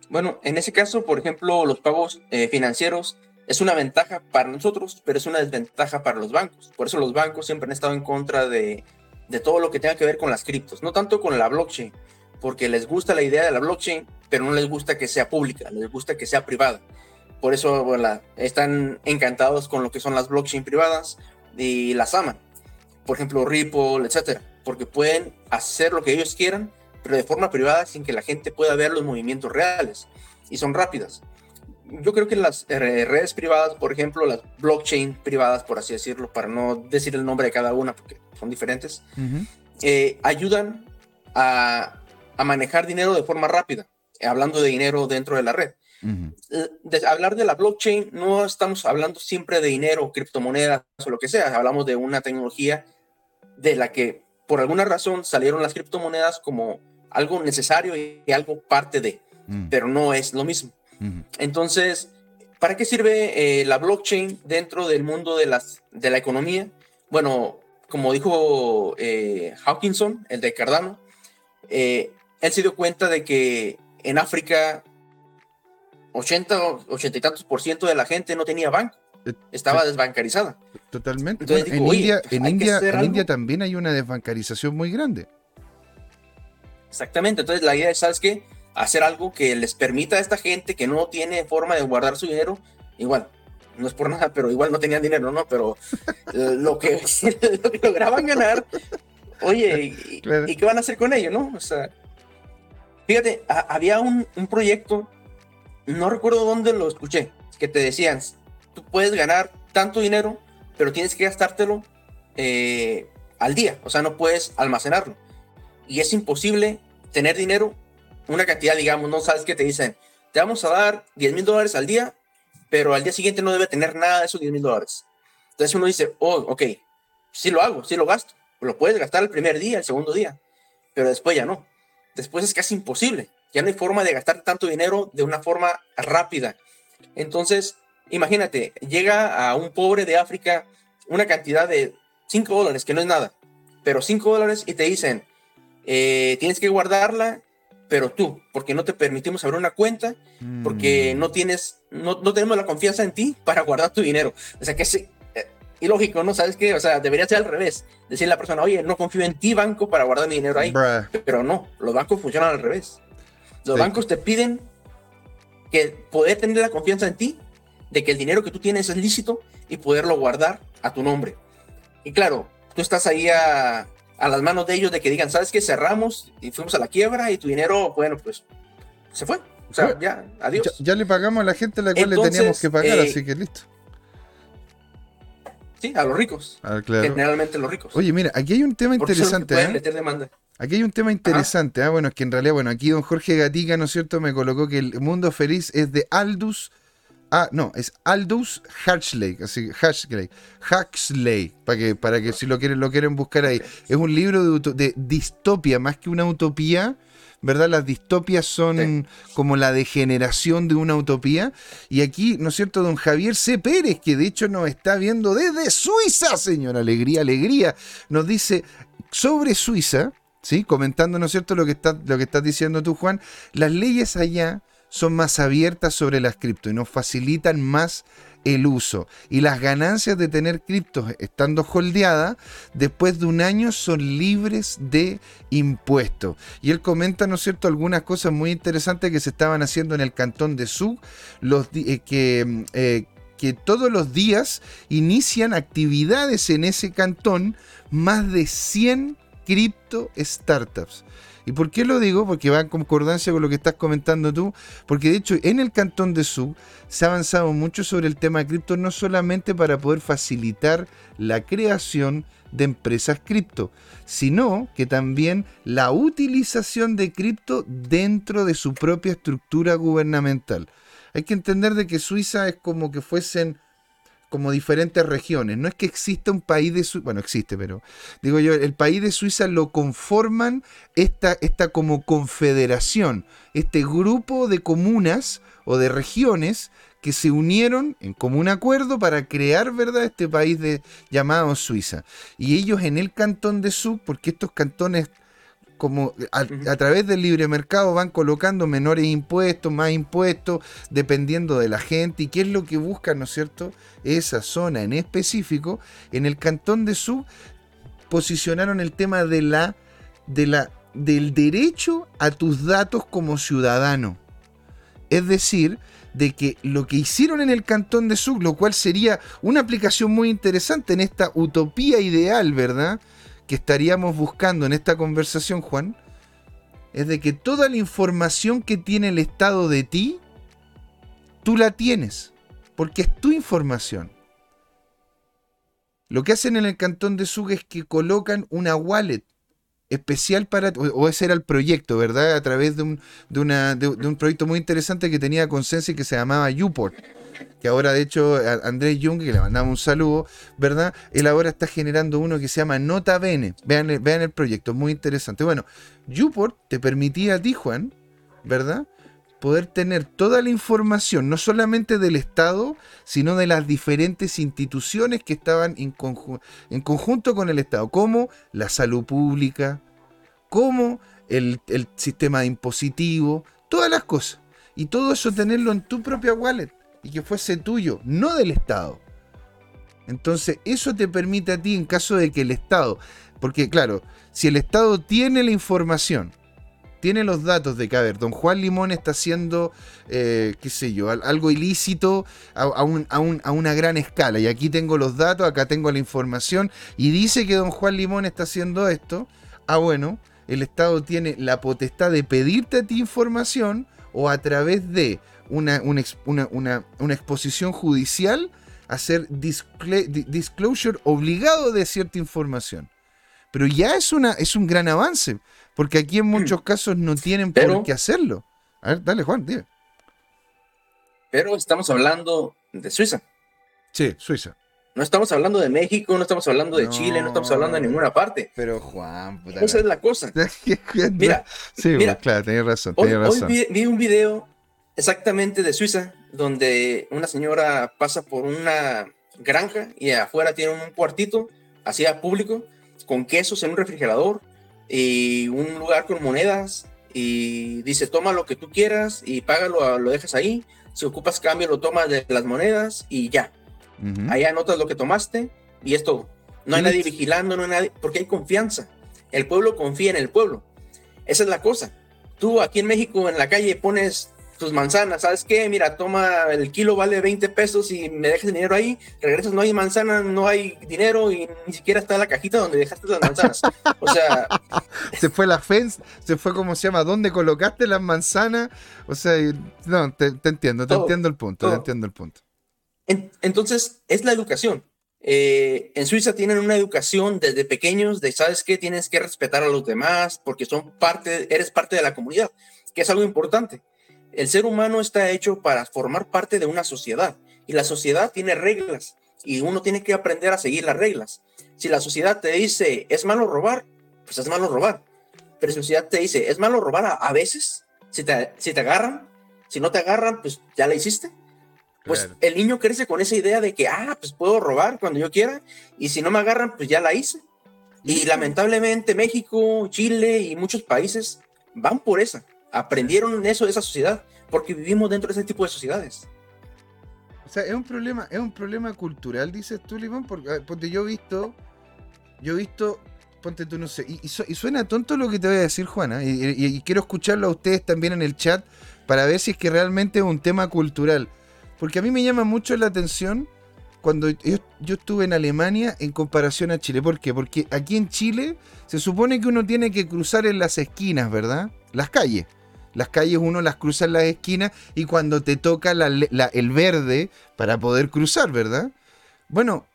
Bueno, en ese caso, por ejemplo, los pagos eh, financieros es una ventaja para nosotros, pero es una desventaja para los bancos. Por eso los bancos siempre han estado en contra de, todo lo que tenga que ver con las criptos, no tanto con la blockchain, porque les gusta la idea de la blockchain, pero no les gusta que sea pública, les gusta que sea privada. Por eso están encantados con lo que son las blockchain privadas y las aman. Por ejemplo, Ripple, etcétera, porque pueden hacer lo que ellos quieran, pero de forma privada sin que la gente pueda ver los movimientos reales y son rápidas yo creo que las redes privadas, por ejemplo, las blockchain privadas, por así decirlo, para no decir el nombre de cada una porque son diferentes, eh, ayudan a, manejar dinero de forma rápida, hablando de dinero dentro de la red. de hablar de la blockchain, no estamos hablando siempre de dinero, criptomonedas o lo que sea, hablamos de una tecnología de la que por alguna razón salieron las criptomonedas como algo necesario y algo parte de, mm. pero no es lo mismo. Entonces, ¿para qué sirve eh, la blockchain dentro del mundo de, las, de la economía? Bueno, como dijo eh, Hawkinson, el de Cardano, eh, él se dio cuenta de que en África 80, 80 y tantos por ciento de la gente no tenía banco, estaba desbancarizada. Totalmente. en, India, en, India, en India también hay una desbancarización muy grande. Exactamente, entonces la idea es, ¿sabes qué? Hacer algo que les permita a esta gente que no tiene forma de guardar su dinero, igual, no es por nada, pero igual no tenían dinero, ¿no? Pero lo, que, lograban ganar, oye, ¿y, qué van a hacer con ello, no? O sea, fíjate, había un, proyecto, no recuerdo dónde lo escuché, que te decían, tú puedes ganar tanto dinero, pero tienes que gastártelo eh, al día, o sea, no puedes almacenarlo. Y es imposible tener dinero una cantidad, digamos, no sabes que te dicen, te vamos a dar 10 mil dólares al día, pero al día siguiente no debe tener nada de esos 10 mil dólares. Entonces uno dice, oh, ok, sí lo hago, sí lo gasto. Lo puedes gastar el primer día, el segundo día, pero después ya no. Después es casi imposible. Ya no hay forma de gastar tanto dinero de una forma rápida. Entonces, imagínate, llega a un pobre de África una cantidad de 5 dólares, que no es nada, pero 5 dólares y te dicen, eh, tienes que guardarla pero tú, porque no te permitimos abrir una cuenta, porque mm. no tienes, no, no, tenemos la confianza en ti para guardar tu dinero. O sea que es eh, ilógico, ¿no? ¿Sabes qué? O sea, debería ser al revés. Decirle a la persona, oye, no confío en ti, banco, para guardar mi dinero ahí. Pero no, los bancos funcionan al revés. Los bancos te piden que poder tener la confianza en ti, de que el dinero que tú tienes es lícito y poderlo guardar a tu nombre. Y claro, tú estás ahí a, a las manos de ellos de que digan, ¿sabes qué? Cerramos y fuimos a la quiebra y tu dinero, bueno, pues se fue. O sea, ya, adiós. Ya, le pagamos a la gente a la cual le teníamos que pagar, eh, así que listo. Sí, a los ricos. Ah, Generalmente los ricos. Oye, mira, aquí hay un tema interesante. ¿eh? Aquí hay un tema interesante. ¿eh? Bueno, es que en realidad, bueno, aquí don Jorge Gatica, ¿no es cierto?, me colocó que el mundo feliz es de Aldous Ah, no, es Aldous Huxley, así Huxley, Huxley, para que, para que si lo quieren, lo quieren buscar ahí. Es un libro de, distopia, más que una utopía, ¿verdad? Las distopias son como la degeneración de una utopía. Y aquí, ¿no es cierto? Don Javier C. Pérez, que de hecho nos está viendo desde Suiza, señor, alegría, alegría, nos dice sobre Suiza, ¿sí? Comentando, ¿no es cierto? Lo que, está, lo que estás diciendo tú, Juan, las leyes allá son más abiertas sobre las cripto y nos facilitan más el uso. Y las ganancias de tener criptos estando holdeadas, después de un año son libres de impuestos. Y él comenta, ¿no es cierto?, algunas cosas muy interesantes que se estaban haciendo en el cantón de Zug, los, eh, que, eh, que todos los días inician actividades en ese cantón más de 100 cripto startups. ¿Y por qué lo digo? Porque va en concordancia con lo que estás comentando tú. Porque de hecho en el cantón de Su se ha avanzado mucho sobre el tema de cripto, no solamente para poder facilitar la creación de empresas cripto, sino que también la utilización de cripto dentro de su propia estructura gubernamental. Hay que entender de que Suiza es como que fuesen como diferentes regiones. No es que exista un país de Suiza, bueno, existe, pero digo yo, el país de Suiza lo conforman esta, esta como confederación, este grupo de comunas o de regiones que se unieron en común acuerdo para crear, ¿verdad?, este país de, llamado Suiza. Y ellos en el cantón de Zug, porque estos cantones como a, través del libre mercado van colocando menores impuestos, más impuestos, dependiendo de la gente y qué es lo que buscan, ¿no es cierto? Esa zona en específico, en el cantón de Sub posicionaron el tema de la, de la, del derecho a tus datos como ciudadano. Es decir, de que lo que hicieron en el cantón de Sub, lo cual sería una aplicación muy interesante en esta utopía ideal, ¿verdad? Que estaríamos buscando en esta conversación, Juan, es de que toda la información que tiene el Estado de ti, tú la tienes, porque es tu información. Lo que hacen en el cantón de Zug es que colocan una wallet especial para, o ese era el proyecto, ¿verdad? A través de un, de una, de, un proyecto muy interesante que tenía Consenso y que se llamaba Uport que ahora de hecho Andrés Jung, que le mandamos un saludo, ¿verdad? Él ahora está generando uno que se llama Nota Bene. Vean, vean el proyecto, muy interesante. Bueno, Uport te permitía a ti, Juan, ¿verdad? Poder tener toda la información, no solamente del Estado, sino de las diferentes instituciones que estaban en, en conjunto con el Estado, como la salud pública, como el, el sistema impositivo, todas las cosas. Y todo eso tenerlo en tu propia wallet y que fuese tuyo, no del Estado. Entonces, eso te permite a ti en caso de que el Estado, porque claro, si el Estado tiene la información, tiene los datos de que, a ver, don Juan Limón está haciendo, eh, qué sé yo, algo ilícito a, a, una gran escala, y aquí tengo los datos, acá tengo la información, y dice que don Juan Limón está haciendo esto, ah, bueno, el Estado tiene la potestad de pedirte a ti información o a través de una, una, exposición judicial, hacer disclosure obligado de cierta información. Pero ya es, una, es un gran avance, porque aquí en muchos casos no tienen por qué hacerlo. A ver, dale Juan, dime. Pero estamos hablando de Suiza. Sí, Suiza. No estamos hablando de México, no estamos hablando de Chile, no estamos hablando de ninguna parte. Pero Juan, esa es la cosa. mira, sí, claro, tenés razón. razón. Hoy vi, un video exactamente de Suiza, donde una señora pasa por una granja y afuera tiene un cuartito, así a público, con quesos en un refrigerador y un lugar con monedas y dice, toma lo que tú quieras y págalo, lo dejas ahí, si ocupas cambio lo tomas de las monedas y ya. Ahí anotas lo que tomaste y esto. No hay nadie vigilando, no hay nadie, porque hay confianza. El pueblo confía en el pueblo. Esa es la cosa. Tú aquí en México en la calle pones tus manzanas, ¿sabes qué? Mira, toma, el kilo vale 20 pesos y me dejas dinero ahí, regresas, no hay manzana, no hay dinero y ni siquiera está la cajita donde dejaste las manzanas. O sea... se fue la fence, se fue como se llama, ¿dónde colocaste las manzanas? O sea, no, te, entiendo, te entiendo el punto, te entiendo el punto. entonces, es la educación. Eh, en Suiza tienen una educación desde pequeños de, ¿sabes qué? Tienes que respetar a los demás porque son parte, eres parte de la comunidad, que es algo importante. El ser humano está hecho para formar parte de una sociedad y la sociedad tiene reglas y uno tiene que aprender a seguir las reglas. Si la sociedad te dice es malo robar, pues es malo robar. Pero si la sociedad te dice es malo robar a, veces, si te, si te agarran, si no te agarran, pues ya la hiciste. Pues el niño crece con esa idea de que, ah, pues puedo robar cuando yo quiera y si no me agarran, pues ya la hice. Y lamentablemente México, Chile y muchos países van por esa aprendieron eso de esa sociedad, porque vivimos dentro de ese tipo de sociedades. O sea, es un problema, es un problema cultural, dices tú, Limón, porque, ah, yo he visto, yo he visto, ponte tú, no sé, y, suena tonto lo que te voy a decir, Juana, y, quiero escucharlo a ustedes también en el chat para ver si es que realmente es un tema cultural. Porque a mí me llama mucho la atención cuando yo, estuve en Alemania en comparación a Chile. ¿Por qué? Porque aquí en Chile se supone que uno tiene que cruzar en las esquinas, ¿verdad? Las calles. Las calles uno las cruza en las esquinas y cuando te toca el verde para poder cruzar, ¿verdad? Bueno,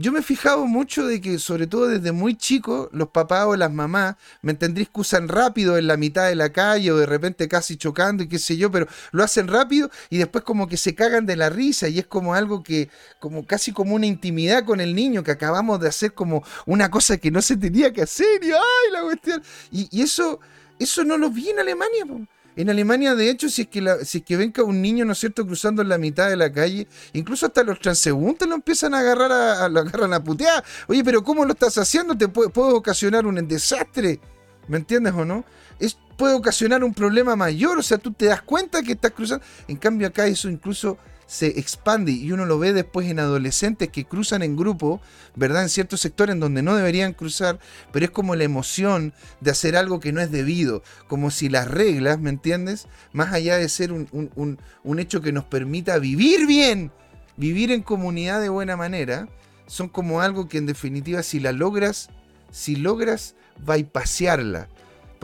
yo me he fijado mucho de que, sobre todo desde muy chico, los papás o las mamás, me entendréis que usan rápido en la mitad de la calle o de repente casi chocando y qué sé yo, pero lo hacen rápido y después como que se cagan de la risa y es como algo que, como casi como una intimidad con el niño que acabamos de hacer como una cosa que no se tenía que hacer y ¡ay, la cuestión! Y, eso, eso no lo vi en Alemania, en Alemania, de hecho, si es que, la, si es que ven que un niño, ¿no es cierto?, cruzando en la mitad de la calle, incluso hasta los transeúntes lo empiezan a agarrar a, lo agarran a putear. Oye, pero ¿cómo lo estás haciendo? Te puede, ocasionar un desastre. ¿Me entiendes o no? Es, puede ocasionar un problema mayor. O sea, tú te das cuenta que estás cruzando. En cambio, acá eso incluso se expande y uno lo ve después en adolescentes que cruzan en grupo, ¿verdad? En ciertos sectores en donde no deberían cruzar, pero es como la emoción de hacer algo que no es debido, como si las reglas, ¿me entiendes? Más allá de ser un, hecho que nos permita vivir bien, vivir en comunidad de buena manera, son como algo que en definitiva si la logras, si logras bypasearla.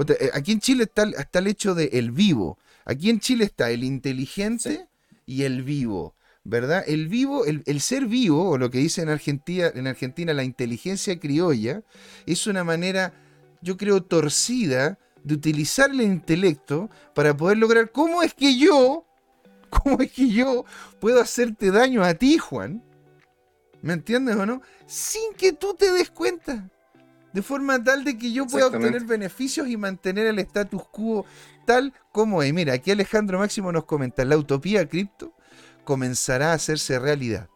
Eh, aquí en Chile está, el hecho de el vivo. Aquí en Chile está el inteligente y el vivo. ¿Verdad? El vivo, el, ser vivo, o lo que dice en Argentina, en Argentina la inteligencia criolla, es una manera, yo creo, torcida de utilizar el intelecto para poder lograr cómo es que yo, cómo es que yo puedo hacerte daño a ti, Juan. ¿Me entiendes o no? Sin que tú te des cuenta. De forma tal de que yo pueda obtener beneficios y mantener el status quo tal como es. Mira, aquí Alejandro Máximo nos comenta, la utopía cripto comenzará a hacerse realidad.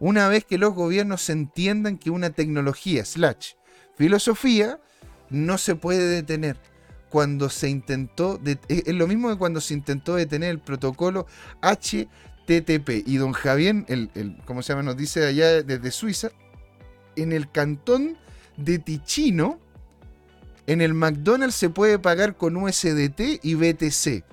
Una vez que los gobiernos entiendan que una tecnología slash filosofía no se puede detener. Cuando se intentó, es lo mismo que cuando se intentó detener el protocolo HTTP. Y don Javier, el, el, ¿cómo se llama? Nos dice allá desde Suiza, en el cantón de Ticino, en el McDonald's se puede pagar con USDT y BTC.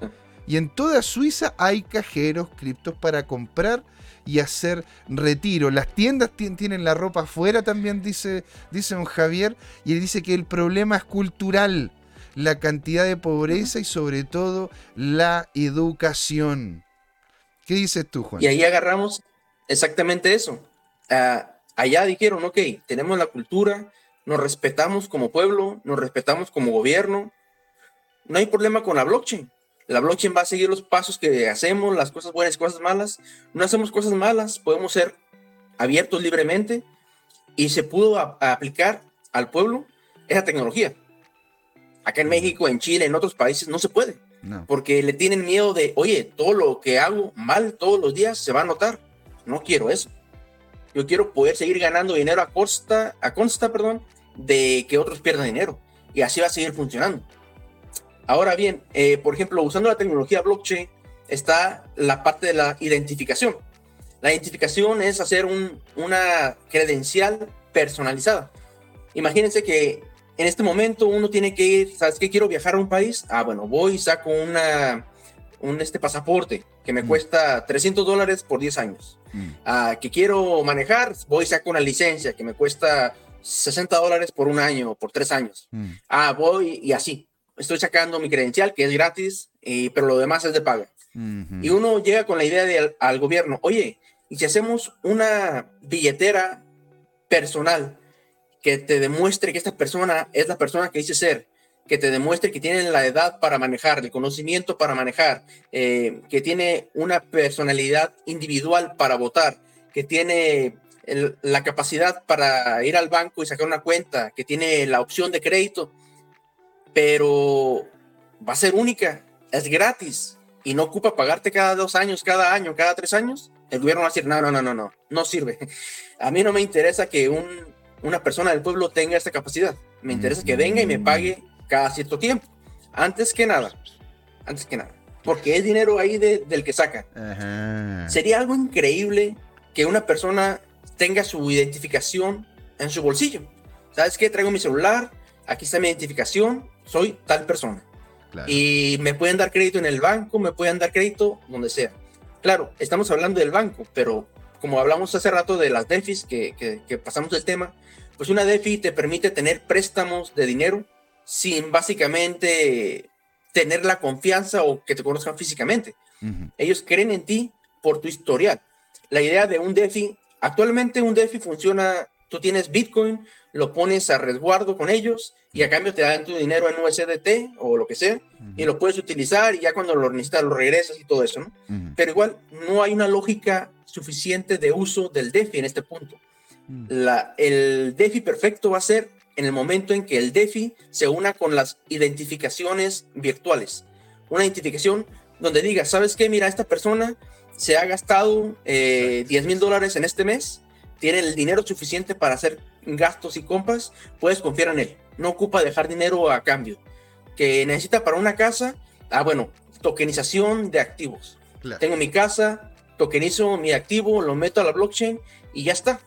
Y en toda Suiza hay cajeros criptos para comprar y hacer retiro. Las tiendas tienen la ropa afuera también, dice, dice don Javier. Y él dice que el problema es cultural, la cantidad de pobreza y sobre todo la educación. ¿Qué dices tú, Juan? Y ahí agarramos exactamente eso. Ah, allá dijeron, ok, tenemos la cultura, nos respetamos como pueblo, nos respetamos como gobierno. No hay problema con la blockchain. La blockchain va a seguir los pasos que hacemos, las cosas buenas y cosas malas. No hacemos cosas malas, podemos ser abiertos libremente y se pudo aplicar al pueblo esa tecnología. Acá en México, en Chile, en otros países no se puede. Porque le tienen miedo de, oye, todo lo que hago mal todos los días se va a notar. No quiero eso. Yo quiero poder seguir ganando dinero a costa, a consta, perdón, de que otros pierdan dinero. Y así va a seguir funcionando. Ahora bien, eh, por ejemplo, usando la tecnología blockchain, está la parte de la identificación. La identificación es hacer una credencial personalizada. Imagínense que en este momento uno tiene que ir, ¿sabes qué? Quiero viajar a un país. Ah, bueno, voy y saco una, un este pasaporte que me cuesta 300 dólares por 10 años. Mm. Ah, que quiero manejar, voy y saco una licencia que me cuesta 60 dólares por un año, por tres años. Mm. Ah, voy y así. Estoy sacando mi credencial, que es gratis, pero lo demás es de paga. Y uno llega con la idea de, al gobierno, oye, ¿y si hacemos una billetera personal que te demuestre que esta persona es la persona que dice ser? Que te demuestre que tiene la edad para manejar, el conocimiento para manejar, eh, que tiene una personalidad individual para votar, que tiene la capacidad para ir al banco y sacar una cuenta, que tiene la opción de crédito, pero va a ser única, es gratis y no ocupa pagarte cada dos años, cada año, cada tres años, el gobierno va a decir, no, no, no, no, no, no sirve. A mí no me interesa que un, una persona del pueblo tenga esta capacidad. Me interesa que venga y me pague cada cierto tiempo. Antes que nada, antes que nada, porque es dinero ahí del que saca. Sería algo increíble que una persona tenga su identificación en su bolsillo. ¿Sabes qué? Traigo mi celular, aquí está mi identificación, soy tal persona. Y me pueden dar crédito en el banco, me pueden dar crédito donde sea. Claro, estamos hablando del banco, pero como hablamos hace rato de las DEFIs, que, que, que pasamos del tema, pues una DeFi te permite tener préstamos de dinero sin básicamente tener la confianza o que te conozcan físicamente. Ellos creen en ti por tu historial. La idea de un DeFi, actualmente un DeFi funciona Tú tienes Bitcoin, lo pones a resguardo con ellos y a cambio te dan tu dinero en USDT o lo que sea y lo puedes utilizar y ya cuando lo necesitas lo regresas y todo eso, ¿no? Pero igual no hay una lógica suficiente de uso del DeFi en este punto. La, el DeFi perfecto va a ser en el momento en que el DeFi se una con las identificaciones virtuales. Una identificación donde diga, ¿sabes qué? Mira, esta persona se ha gastado eh, 10 mil dólares en este mes, tiene el dinero suficiente para hacer gastos y compras, puedes confiar en él. No ocupa dejar dinero a cambio. Que necesita para una casa, ah, bueno, tokenización de activos. Tengo mi casa, tokenizo mi activo, lo meto a la blockchain y ya está.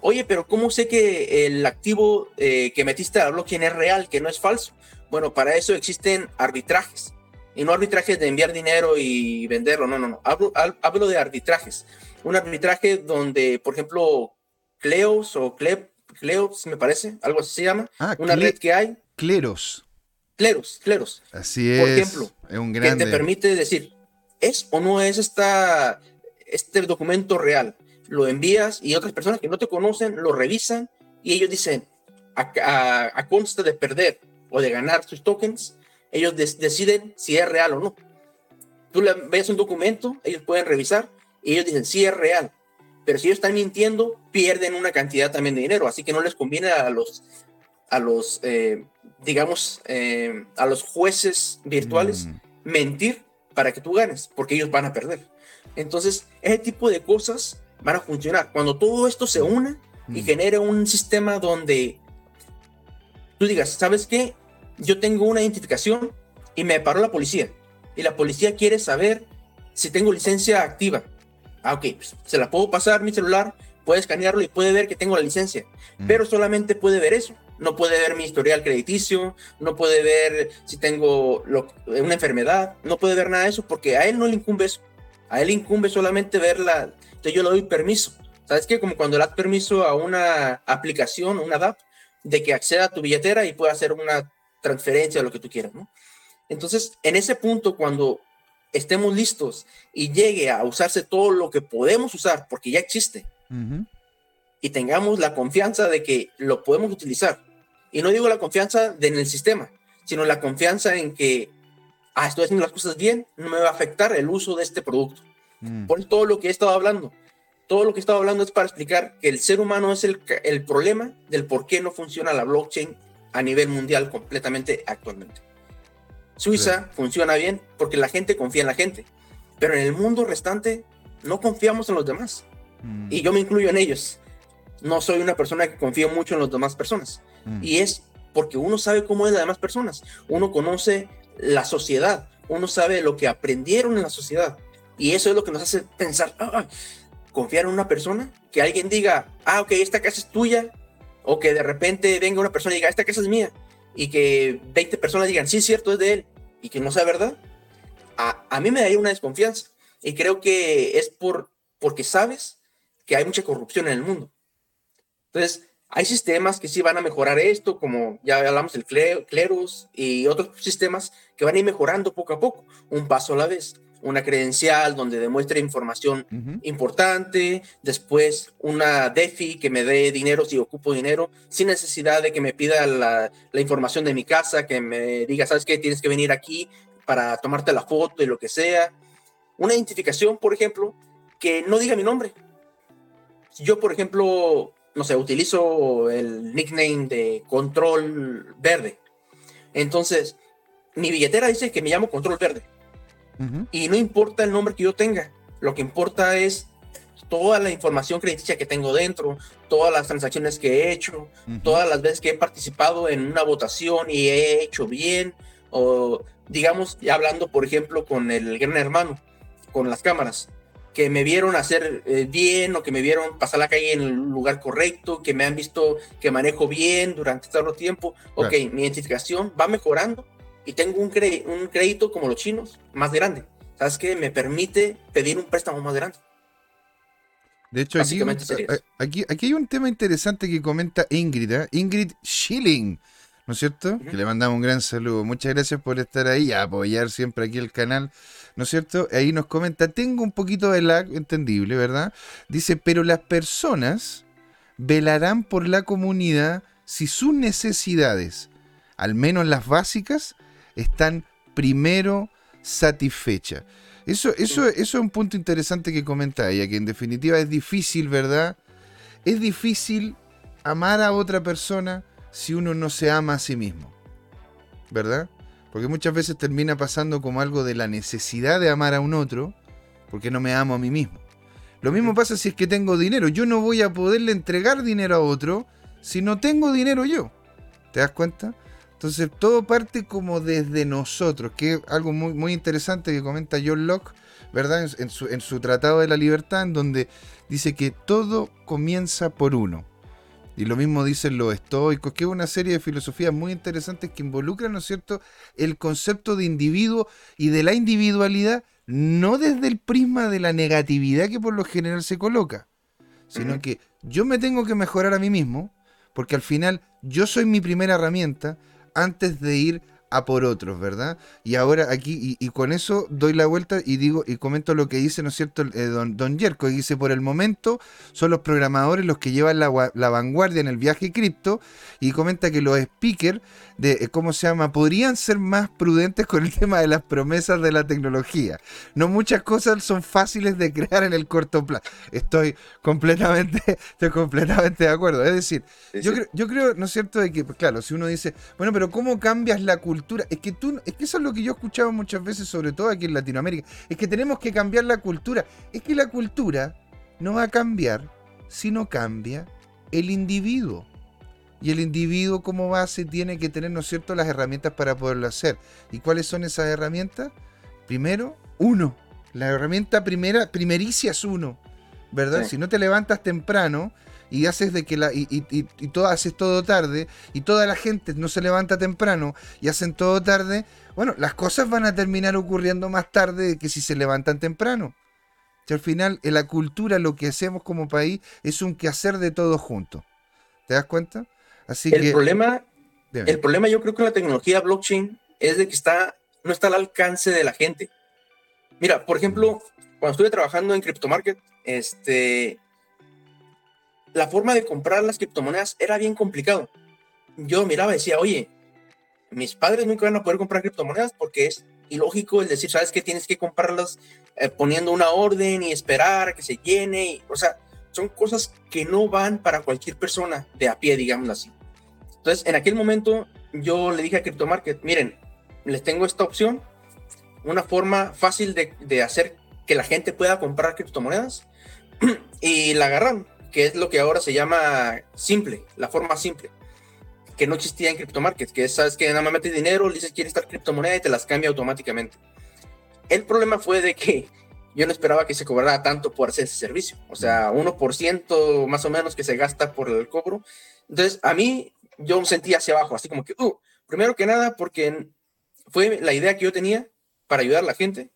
Oye, pero ¿cómo sé que el activo eh, que metiste a la blockchain es real, que no es falso? Bueno, para eso existen arbitrajes. Y no arbitrajes de enviar dinero y venderlo, no, no, no. Hablo, hablo de arbitrajes. Un arbitraje donde, por ejemplo, Cleos o Cle, Cleos, me parece, algo así se llama. Ah, una red que hay. Cleros. Cleros, Cleros. Así es. Por ejemplo, es un que te permite decir, ¿es o no es esta, este documento real? Lo envías y otras personas que no te conocen lo revisan y ellos dicen, a, a, consta de perder o de ganar sus tokens, ellos deciden si es real o no. Tú le ves un documento, ellos pueden revisar y ellos dicen si es real. Pero si ellos están mintiendo, pierden una cantidad también de dinero. Así que no les conviene a los, a los eh, digamos, eh, a los jueces virtuales mm. mentir para que tú ganes, porque ellos van a perder. Entonces, ese tipo de cosas van a funcionar. Cuando todo esto se una y mm. genere un sistema donde tú digas, ¿sabes qué? yo tengo una identificación y me paró la policía. Y la policía quiere saber si tengo licencia activa. Ah, ok, pues, se la puedo pasar mi celular, puede escanearlo y puede ver que tengo la licencia. Mm. Pero solamente puede ver eso. No puede ver mi historial crediticio, no puede ver si tengo una enfermedad, no puede ver nada de eso porque a él no le incumbe eso. A él incumbe solamente verla. Entonces yo le doy permiso. ¿Sabes qué? Como cuando le das permiso a una aplicación, una app, de que acceda a tu billetera y pueda hacer una transferencia, lo que tú quieras, ¿no? Entonces, en ese punto, cuando estemos listos y llegue a usarse todo lo que podemos usar, porque ya existe, y tengamos la confianza de que lo podemos utilizar, y no digo la confianza de en el sistema, sino la confianza en que, ah, estoy haciendo las cosas bien, no me va a afectar el uso de este producto. Mm. Por todo lo que he estado hablando, todo lo que he estado hablando es para explicar que el ser humano es el, el problema del por qué no funciona la blockchain a nivel mundial completamente actualmente. Suiza funciona bien porque la gente confía en la gente, pero en el mundo restante no confiamos en los demás. Mm. Y yo me incluyo en ellos. No soy una persona que confía mucho en las demás personas. Mm. Y es porque uno sabe cómo es las demás personas. Uno conoce la sociedad. Uno sabe lo que aprendieron en la sociedad. Y eso es lo que nos hace pensar, ah, confiar en una persona, que alguien diga, ah, ok, esta casa es tuya, o que de repente venga una persona y diga, esta casa es mía. Y que 20 personas digan, sí, cierto, es de él. Y que no sea verdad. A, a mí me daría una desconfianza. Y creo que es por, porque sabes que hay mucha corrupción en el mundo. Entonces, hay sistemas que sí van a mejorar esto, como ya hablamos del Cleros y otros sistemas que van a ir mejorando poco a poco, un paso a la vez una credencial donde demuestre información importante, después una DeFi que me dé dinero si ocupo dinero, sin necesidad de que me pida la, información de mi casa, que me diga, sabes qué, tienes que venir aquí para tomarte la foto y lo que sea. Una identificación, por ejemplo, que no diga mi nombre. Yo, por ejemplo, no sé, utilizo el nickname de Control Verde. Entonces, mi billetera dice que me llamo Control Verde y no importa el nombre que yo tenga, lo que importa es toda la información crediticia que tengo dentro, todas las transacciones que he hecho, todas las veces que he participado en una votación y he hecho bien, o digamos, hablando por ejemplo con el gran hermano, con las cámaras, que me vieron hacer eh, bien o que me vieron pasar la calle en el lugar correcto, que me han visto que manejo bien durante todo el tiempo, ok, mi identificación va mejorando y tengo un, un crédito como los chinos más grande. ¿Sabes qué? Me permite pedir un préstamo más grande. De hecho, aquí, aquí, aquí, hay un tema interesante que comenta Ingrid, ¿eh? Ingrid Schilling, ¿no es cierto? Que le mandamos un gran saludo. Muchas gracias por estar ahí y apoyar siempre aquí el canal, ¿no es cierto? Ahí nos comenta, tengo un poquito de lag, entendible, ¿verdad? Dice, pero las personas velarán por la comunidad si sus necesidades, al menos las básicas, están primero satisfechas. Eso, eso, eso es un punto interesante que comenta ella, que en definitiva es difícil, ¿verdad? Es difícil amar a otra persona si uno no se ama a sí mismo, ¿verdad? Porque muchas veces termina pasando como algo de la necesidad de amar a un otro, porque no me amo a mí mismo. Lo mismo pasa si es que tengo dinero. Yo no voy a poderle entregar dinero a otro si no tengo dinero yo. ¿Te das cuenta? Entonces todo parte como desde nosotros, que es algo muy, muy interesante que comenta John Locke, ¿verdad? En, su, en su Tratado de la Libertad, en donde dice que todo comienza por uno. Y lo mismo dicen los estoicos, que es una serie de filosofías muy interesantes que involucran, ¿no es cierto?, el concepto de individuo y de la individualidad, no desde el prisma de la negatividad que por lo general se coloca, sino que yo me tengo que mejorar a mí mismo, porque al final yo soy mi primera herramienta antes de ir a por otros, ¿verdad? Y ahora aquí, y, con eso doy la vuelta y digo, y comento lo que dice, ¿no es cierto?, eh, don, don Yerko, dice, por el momento son los programadores los que llevan la, la vanguardia en el viaje cripto, y comenta que los speakers de, eh, ¿cómo se llama?, podrían ser más prudentes con el tema de las promesas de la tecnología. No muchas cosas son fáciles de crear en el corto plazo. Estoy completamente, estoy completamente de acuerdo. Es decir, yo, Creo, yo creo, ¿no es cierto?, de que, pues, claro, si uno dice, bueno, pero ¿cómo cambias la cultura? Es que tú, es que eso es lo que yo he escuchado muchas veces, sobre todo aquí en Latinoamérica, es que tenemos que cambiar la cultura. Es que la cultura no va a cambiar si no cambia el individuo. Y el individuo como base tiene que tener, ¿no es cierto?, las herramientas para poderlo hacer. ¿Y cuáles son esas herramientas? Primero, uno. La herramienta primera, primericia es uno. ¿Verdad? Si no te levantas temprano y haces de que la. Y, y, todo, haces todo tarde, y toda la gente no se levanta temprano y hacen todo tarde, bueno, las cosas van a terminar ocurriendo más tarde que si se levantan temprano. Que al final, en la cultura, lo que hacemos como país es un quehacer de todos juntos. ¿Te das cuenta? El problema, el problema yo creo que la tecnología blockchain es de que está, no está al alcance de la gente. Mira, por ejemplo, cuando estuve trabajando en CryptoMarket, este, la forma de comprar las criptomonedas era bien complicado. Yo miraba y decía, oye, mis padres nunca van a poder comprar criptomonedas porque es ilógico el decir, sabes que tienes que comprarlas eh, poniendo una orden y esperar a que se llene. Y, o sea, son cosas que no van para cualquier persona de a pie, digamos así. Entonces, en aquel momento yo le dije a CryptoMarket, miren, les tengo esta opción, una forma fácil de, hacer que la gente pueda comprar criptomonedas y la agarraron, que es lo que ahora se llama simple, la forma simple, que no existía en CryptoMarket, que es, sabes que nada más metes dinero, le dices quieres estar criptomoneda y te las cambia automáticamente. El problema fue de que yo no esperaba que se cobrara tanto por hacer ese servicio. O sea, 1% más o menos que se gasta por el cobro. Entonces, a mí, yo me sentí hacia abajo, así como que, uh, primero que nada, porque fue la idea que yo tenía para ayudar a la gente,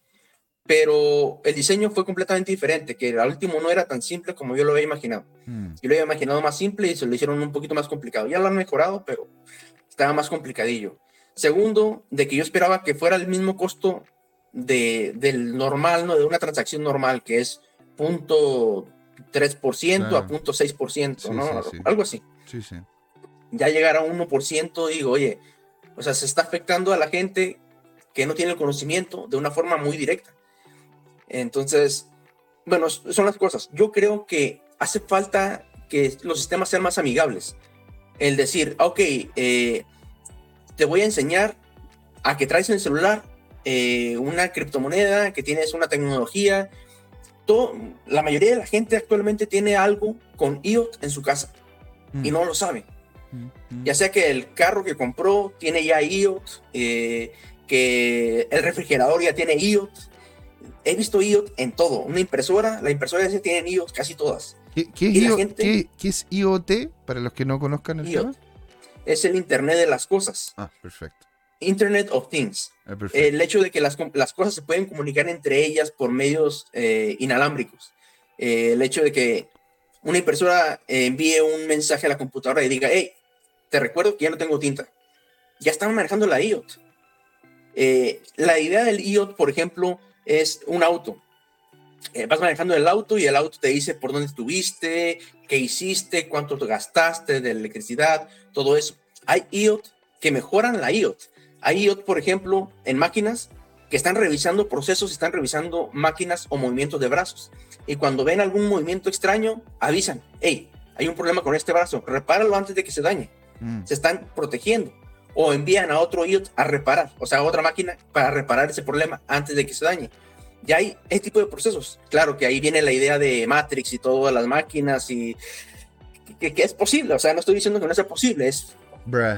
pero el diseño fue completamente diferente, que al último no era tan simple como yo lo había imaginado. Hmm. Yo lo había imaginado más simple y se lo hicieron un poquito más complicado. Ya lo han mejorado, pero estaba más complicadillo. Segundo, de que yo esperaba que fuera el mismo costo de, del normal, ¿no? De una transacción normal, que es punto 3% a punto 6%, ¿no? Algo así. Sí, sí. Ya llegar a 1%, digo, oye, o sea, se está afectando a la gente que no tiene el conocimiento de una forma muy directa. Entonces, bueno, son las cosas. Yo creo que hace falta que los sistemas sean más amigables. El decir, ok, eh, te voy a enseñar a que traes el celular eh, una criptomoneda, que tienes una tecnología. Todo, la mayoría de la gente actualmente tiene algo con IOT en su casa y mm. no lo sabe. Mm, mm. Ya sea que el carro que compró tiene ya IOT, eh, que el refrigerador ya tiene IOT. He visto IOT en todo. Una impresora, la impresora ya tiene IOT casi todas. ¿Qué, qué, es IoT para los que no conozcan el IoT? Es el Internet de las cosas. Ah, perfecto. Internet of Things. Ah, el hecho de que las, las, cosas se pueden comunicar entre ellas por medios eh, inalámbricos. Eh, el hecho de que una impresora envíe un mensaje a la computadora y diga, hey, te recuerdo que ya no tengo tinta. Ya están manejando la IOT. Eh, la idea del IOT, por ejemplo, es un auto. eh, vas manejando el auto y el auto te dice por dónde estuviste, qué hiciste, cuánto gastaste de electricidad, todo eso. Hay IoT que mejoran la IoT. Hay IoT, por ejemplo, en máquinas que están revisando procesos, están revisando máquinas o movimientos de brazos. Y cuando ven algún movimiento extraño, avisan, hey, hay un problema con este brazo, repáralo antes de que se dañe. Mm. Se están protegiendo. O envían a otro IoT a reparar, o sea, a otra máquina para reparar ese problema antes de que se dañe. Ya hay este tipo de procesos. Claro que ahí viene la idea de Matrix y todas las máquinas y que, es posible. O sea, no estoy diciendo que no sea posible, es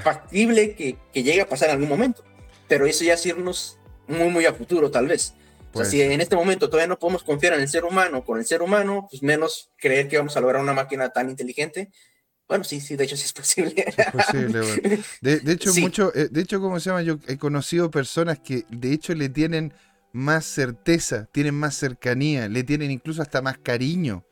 factible que, que, llegue a pasar en algún momento. Pero eso ya es irnos muy, muy a futuro, tal vez. o sea, si en este momento todavía no podemos confiar en el ser humano con el ser humano, pues menos creer que vamos a lograr una máquina tan inteligente. Bueno, sí, sí, de hecho sí es posible. Es posible, bueno. de, hecho, mucho, eh, de hecho, ¿cómo se llama? Yo he conocido personas que de hecho le tienen más certeza, tienen más cercanía, le tienen incluso hasta más cariño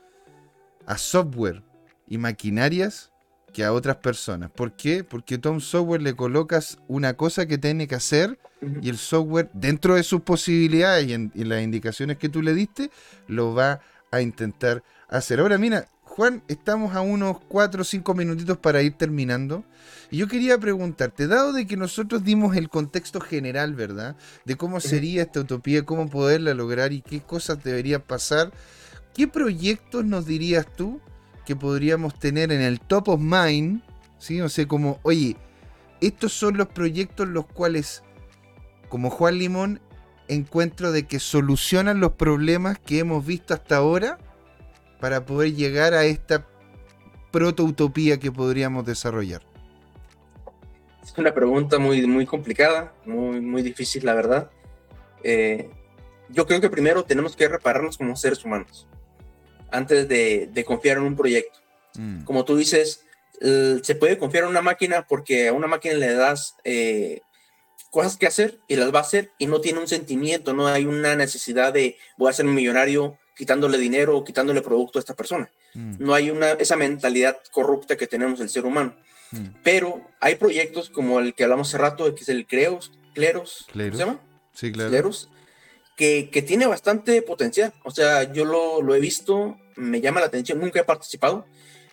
a software y maquinarias que a otras personas. ¿Por qué? Porque tú a un software le colocas una cosa que tiene que hacer y el software, dentro de sus posibilidades y en, las indicaciones que tú le diste, lo va a intentar hacer. Ahora, mira, Juan, estamos a unos 4 o 5 minutitos para ir terminando. Y yo quería preguntarte, dado de que nosotros dimos el contexto general, ¿verdad? De cómo sería esta utopía, cómo poderla lograr y qué cosas deberían pasar, ¿qué proyectos nos dirías tú que podríamos tener en el top of mind? ¿Sí? O sea, como, oye, estos son los proyectos los cuales, como Juan Limón, encuentro de que solucionan los problemas que hemos visto hasta ahora para poder llegar a esta proto-utopía que podríamos desarrollar. Es una pregunta muy, muy complicada, muy, muy difícil, la verdad. Eh, yo creo que primero tenemos que repararnos como seres humanos antes de, confiar en un proyecto. Mm. Como tú dices, se puede confiar en una máquina porque a una máquina le das eh, cosas que hacer y las va a hacer y no tiene un sentimiento, no hay una necesidad de voy a ser un millonario quitándole dinero o quitándole producto a esta persona. Mm. No hay una, esa mentalidad corrupta que tenemos el ser humano. Mm. Pero hay proyectos como el que hablamos hace rato, que es el Creos, Cleros, ¿cómo se llama? Sí, Cleros. Que, tiene bastante potencial. O sea, yo lo, he visto, me llama la atención, nunca he participado.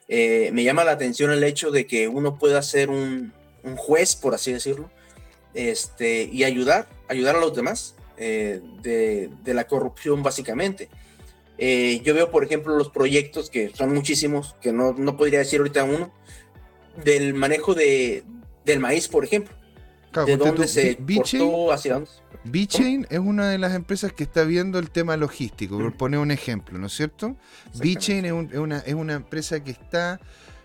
Eh, me llama la atención el hecho de que uno pueda ser un, juez, por así decirlo, este, y ayudar, ayudar a los demás eh, de, de, la corrupción, básicamente. Eh, yo veo, por ejemplo, los proyectos que son muchísimos, que no, no podría decir ahorita uno, del manejo de, del maíz, por ejemplo. De dónde se hacia dónde. B-Chain es una de las empresas que está viendo el tema logístico, por poner un ejemplo, ¿no es cierto? B-Chain es, una, es una empresa que está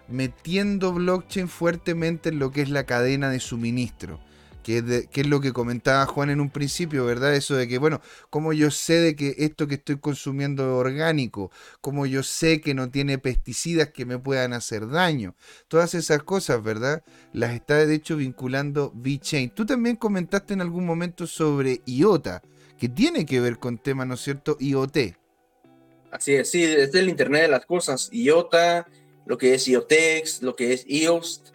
metiendo blockchain fuertemente en lo que es la cadena de suministro que es, lo que comentaba Juan en un principio, ¿verdad? Eso de que, bueno, como yo sé de que esto que estoy consumiendo es orgánico, como yo sé que no tiene pesticidas que me puedan hacer daño, todas esas cosas, ¿verdad? Las está de hecho vinculando VeChain. Tú también comentaste en algún momento sobre IOTA, que tiene que ver con tema, ¿no es cierto? IoT. Así es, sí, es del Internet de las Cosas. IOTA, lo que es IoTex, lo que es IOST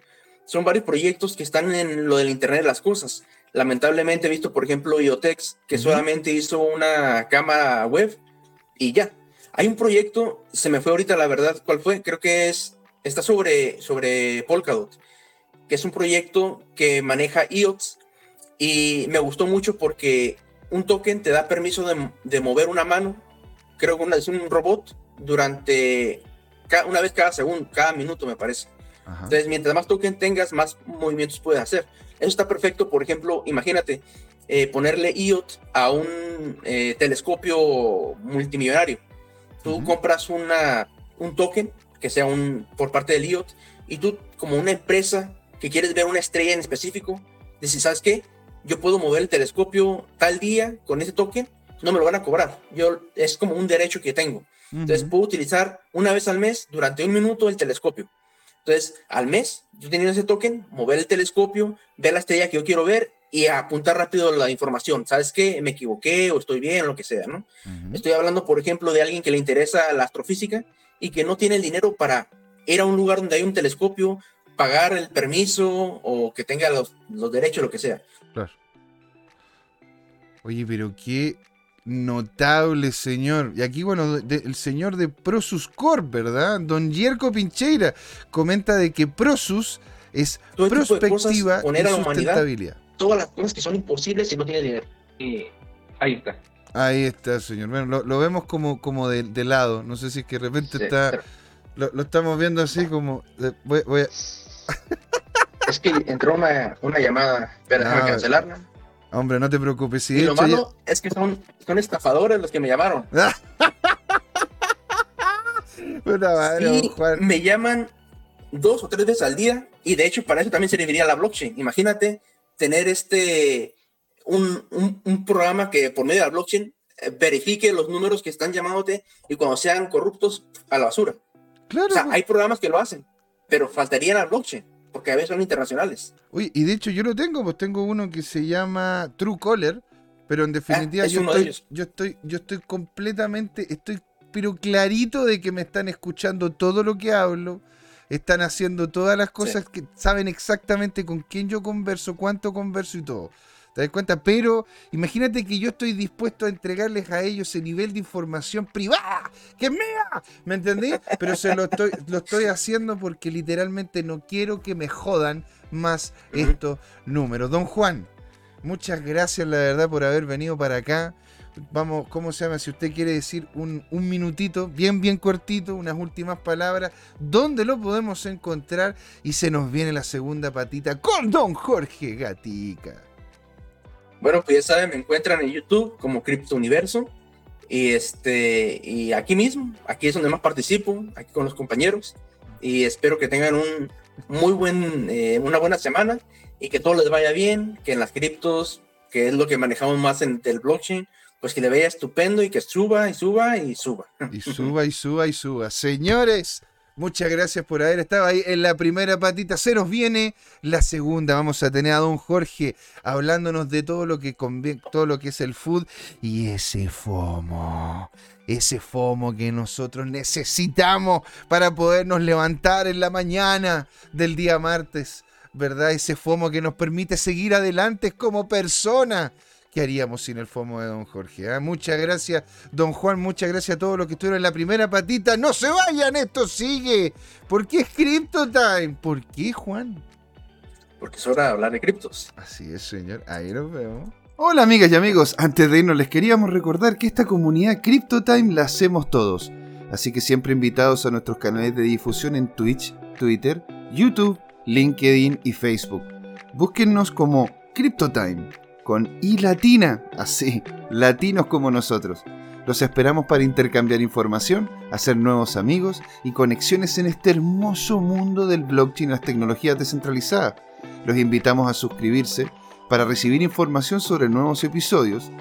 son varios proyectos que están en lo del Internet de las Cosas. Lamentablemente he visto, por ejemplo, IoTex, que solamente hizo una cámara web y ya. Hay un proyecto, se me fue ahorita la verdad cuál fue, creo que es, está sobre, sobre Polkadot, que es un proyecto que maneja IoTs y me gustó mucho porque un token te da permiso de, de mover una mano, creo que es un robot, durante una vez cada segundo, cada minuto me parece. Entonces, mientras más token tengas, más movimientos puedes hacer. Eso está perfecto, por ejemplo, imagínate eh, ponerle IOT a un eh, telescopio multimillonario. Tú compras una, un token que sea un, por parte del IOT y tú como una empresa que quieres ver una estrella en específico, dices, ¿sabes qué? Yo puedo mover el telescopio tal día con ese token, no me lo van a cobrar. Yo, es como un derecho que tengo. Entonces puedo utilizar una vez al mes durante un minuto el telescopio. Entonces, al mes, yo tenía ese token, mover el telescopio, ver la estrella que yo quiero ver y apuntar rápido la información. ¿Sabes qué? Me equivoqué o estoy bien, lo que sea, ¿no? Estoy hablando, por ejemplo, de alguien que le interesa la astrofísica y que no tiene el dinero para ir a un lugar donde hay un telescopio, pagar el permiso o que tenga los, los derechos, lo que sea. Claro. Oye, pero qué Notable, señor. Y aquí, bueno, el señor de Prosus Corp, ¿verdad? Don Yerko Pincheira comenta de que Prosus es prospectiva y sustentabilidad. todas las cosas que son imposibles si no tiene dinero. Y ahí está. Ahí está, señor. Bueno, lo, vemos como, como de, lado. No sé si es que de repente está. Lo, estamos viendo así como. Voy, a... es que entró una, una llamada. Espera, ah, cancelarla. Hombre, no te preocupes. y lo malo es que son, son estafadores los que me llamaron. Me llaman dos o tres veces al día y de hecho para eso también serviría la blockchain. Imagínate tener este un, un, programa que por medio de la blockchain eh, verifique los números que están llamándote y cuando sean corruptos a la basura. Claro. O sea, hay programas que lo hacen, pero faltaría la blockchain porque a veces son internacionales. Uy, y de hecho yo lo tengo, pues tengo uno que se llama Truecaller, pero en definitiva ah, yo, estoy, yo, estoy, yo estoy completamente, estoy pero clarito de que me están escuchando todo lo que hablo, están haciendo todas las cosas que saben exactamente con quién yo converso, cuánto converso y todo. ¿Te das cuenta? Pero imagínate que yo estoy dispuesto a entregarles a ellos ese nivel de información privada, que es mía, ¿me entendí? Pero se lo estoy, lo estoy haciendo porque literalmente no quiero que me jodan más estos números. Don Juan, muchas gracias la verdad por haber venido para acá. Vamos, ¿cómo se llama? Si usted quiere decir un, un minutito, bien, bien cortito, unas últimas palabras, ¿dónde lo podemos encontrar? Y se nos viene la segunda patita con don Jorge Gatica. Bueno, pues ya saben, me encuentran en YouTube como Crypto Universo. Y, este, y aquí mismo, aquí es donde más participo, aquí con los compañeros. Y espero que tengan un muy buen, eh, una buena semana y que todo les vaya bien, que en las criptos, que es lo que manejamos más en el blockchain, pues que le vaya estupendo y que suba y suba y suba. Y suba y suba y suba. Señores, Muchas gracias por haber estado ahí en la primera patita. Se nos viene la segunda. Vamos a tener a don Jorge hablándonos de todo lo que todo lo que es el food y ese FOMO. Ese FOMO que nosotros necesitamos para podernos levantar en la mañana del día martes. ¿Verdad? Ese FOMO que nos permite seguir adelante como persona ¿Qué haríamos sin el FOMO de don Jorge? Ah? Muchas gracias, don Juan. Muchas gracias a todos los que estuvieron en la primera patita. No se vayan, esto sigue. ¿Por qué es Crypto Time? ¿Por qué, Juan? Porque es hora de hablar de criptos. Así es, señor. Ahí nos vemos. Hola, amigas y amigos. Antes de irnos, les queríamos recordar que esta comunidad Crypto Time la hacemos todos. Así que siempre invitados a nuestros canales de difusión en Twitch, Twitter, YouTube, LinkedIn y Facebook. Búsquennos como CryptoTime con I latina, así, latinos como nosotros. Los esperamos para intercambiar información, hacer nuevos amigos y conexiones en este hermoso mundo del blockchain y las tecnologías descentralizadas. Los invitamos a suscribirse para recibir información sobre nuevos episodios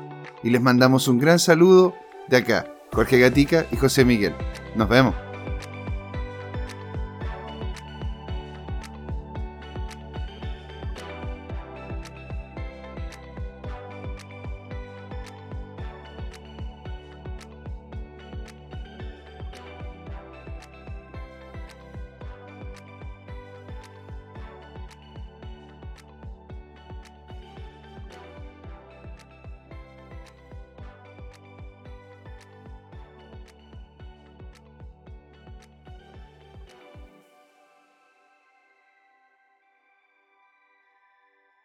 y les mandamos un gran saludo de acá, Jorge Gatica y José Miguel. Nos vemos.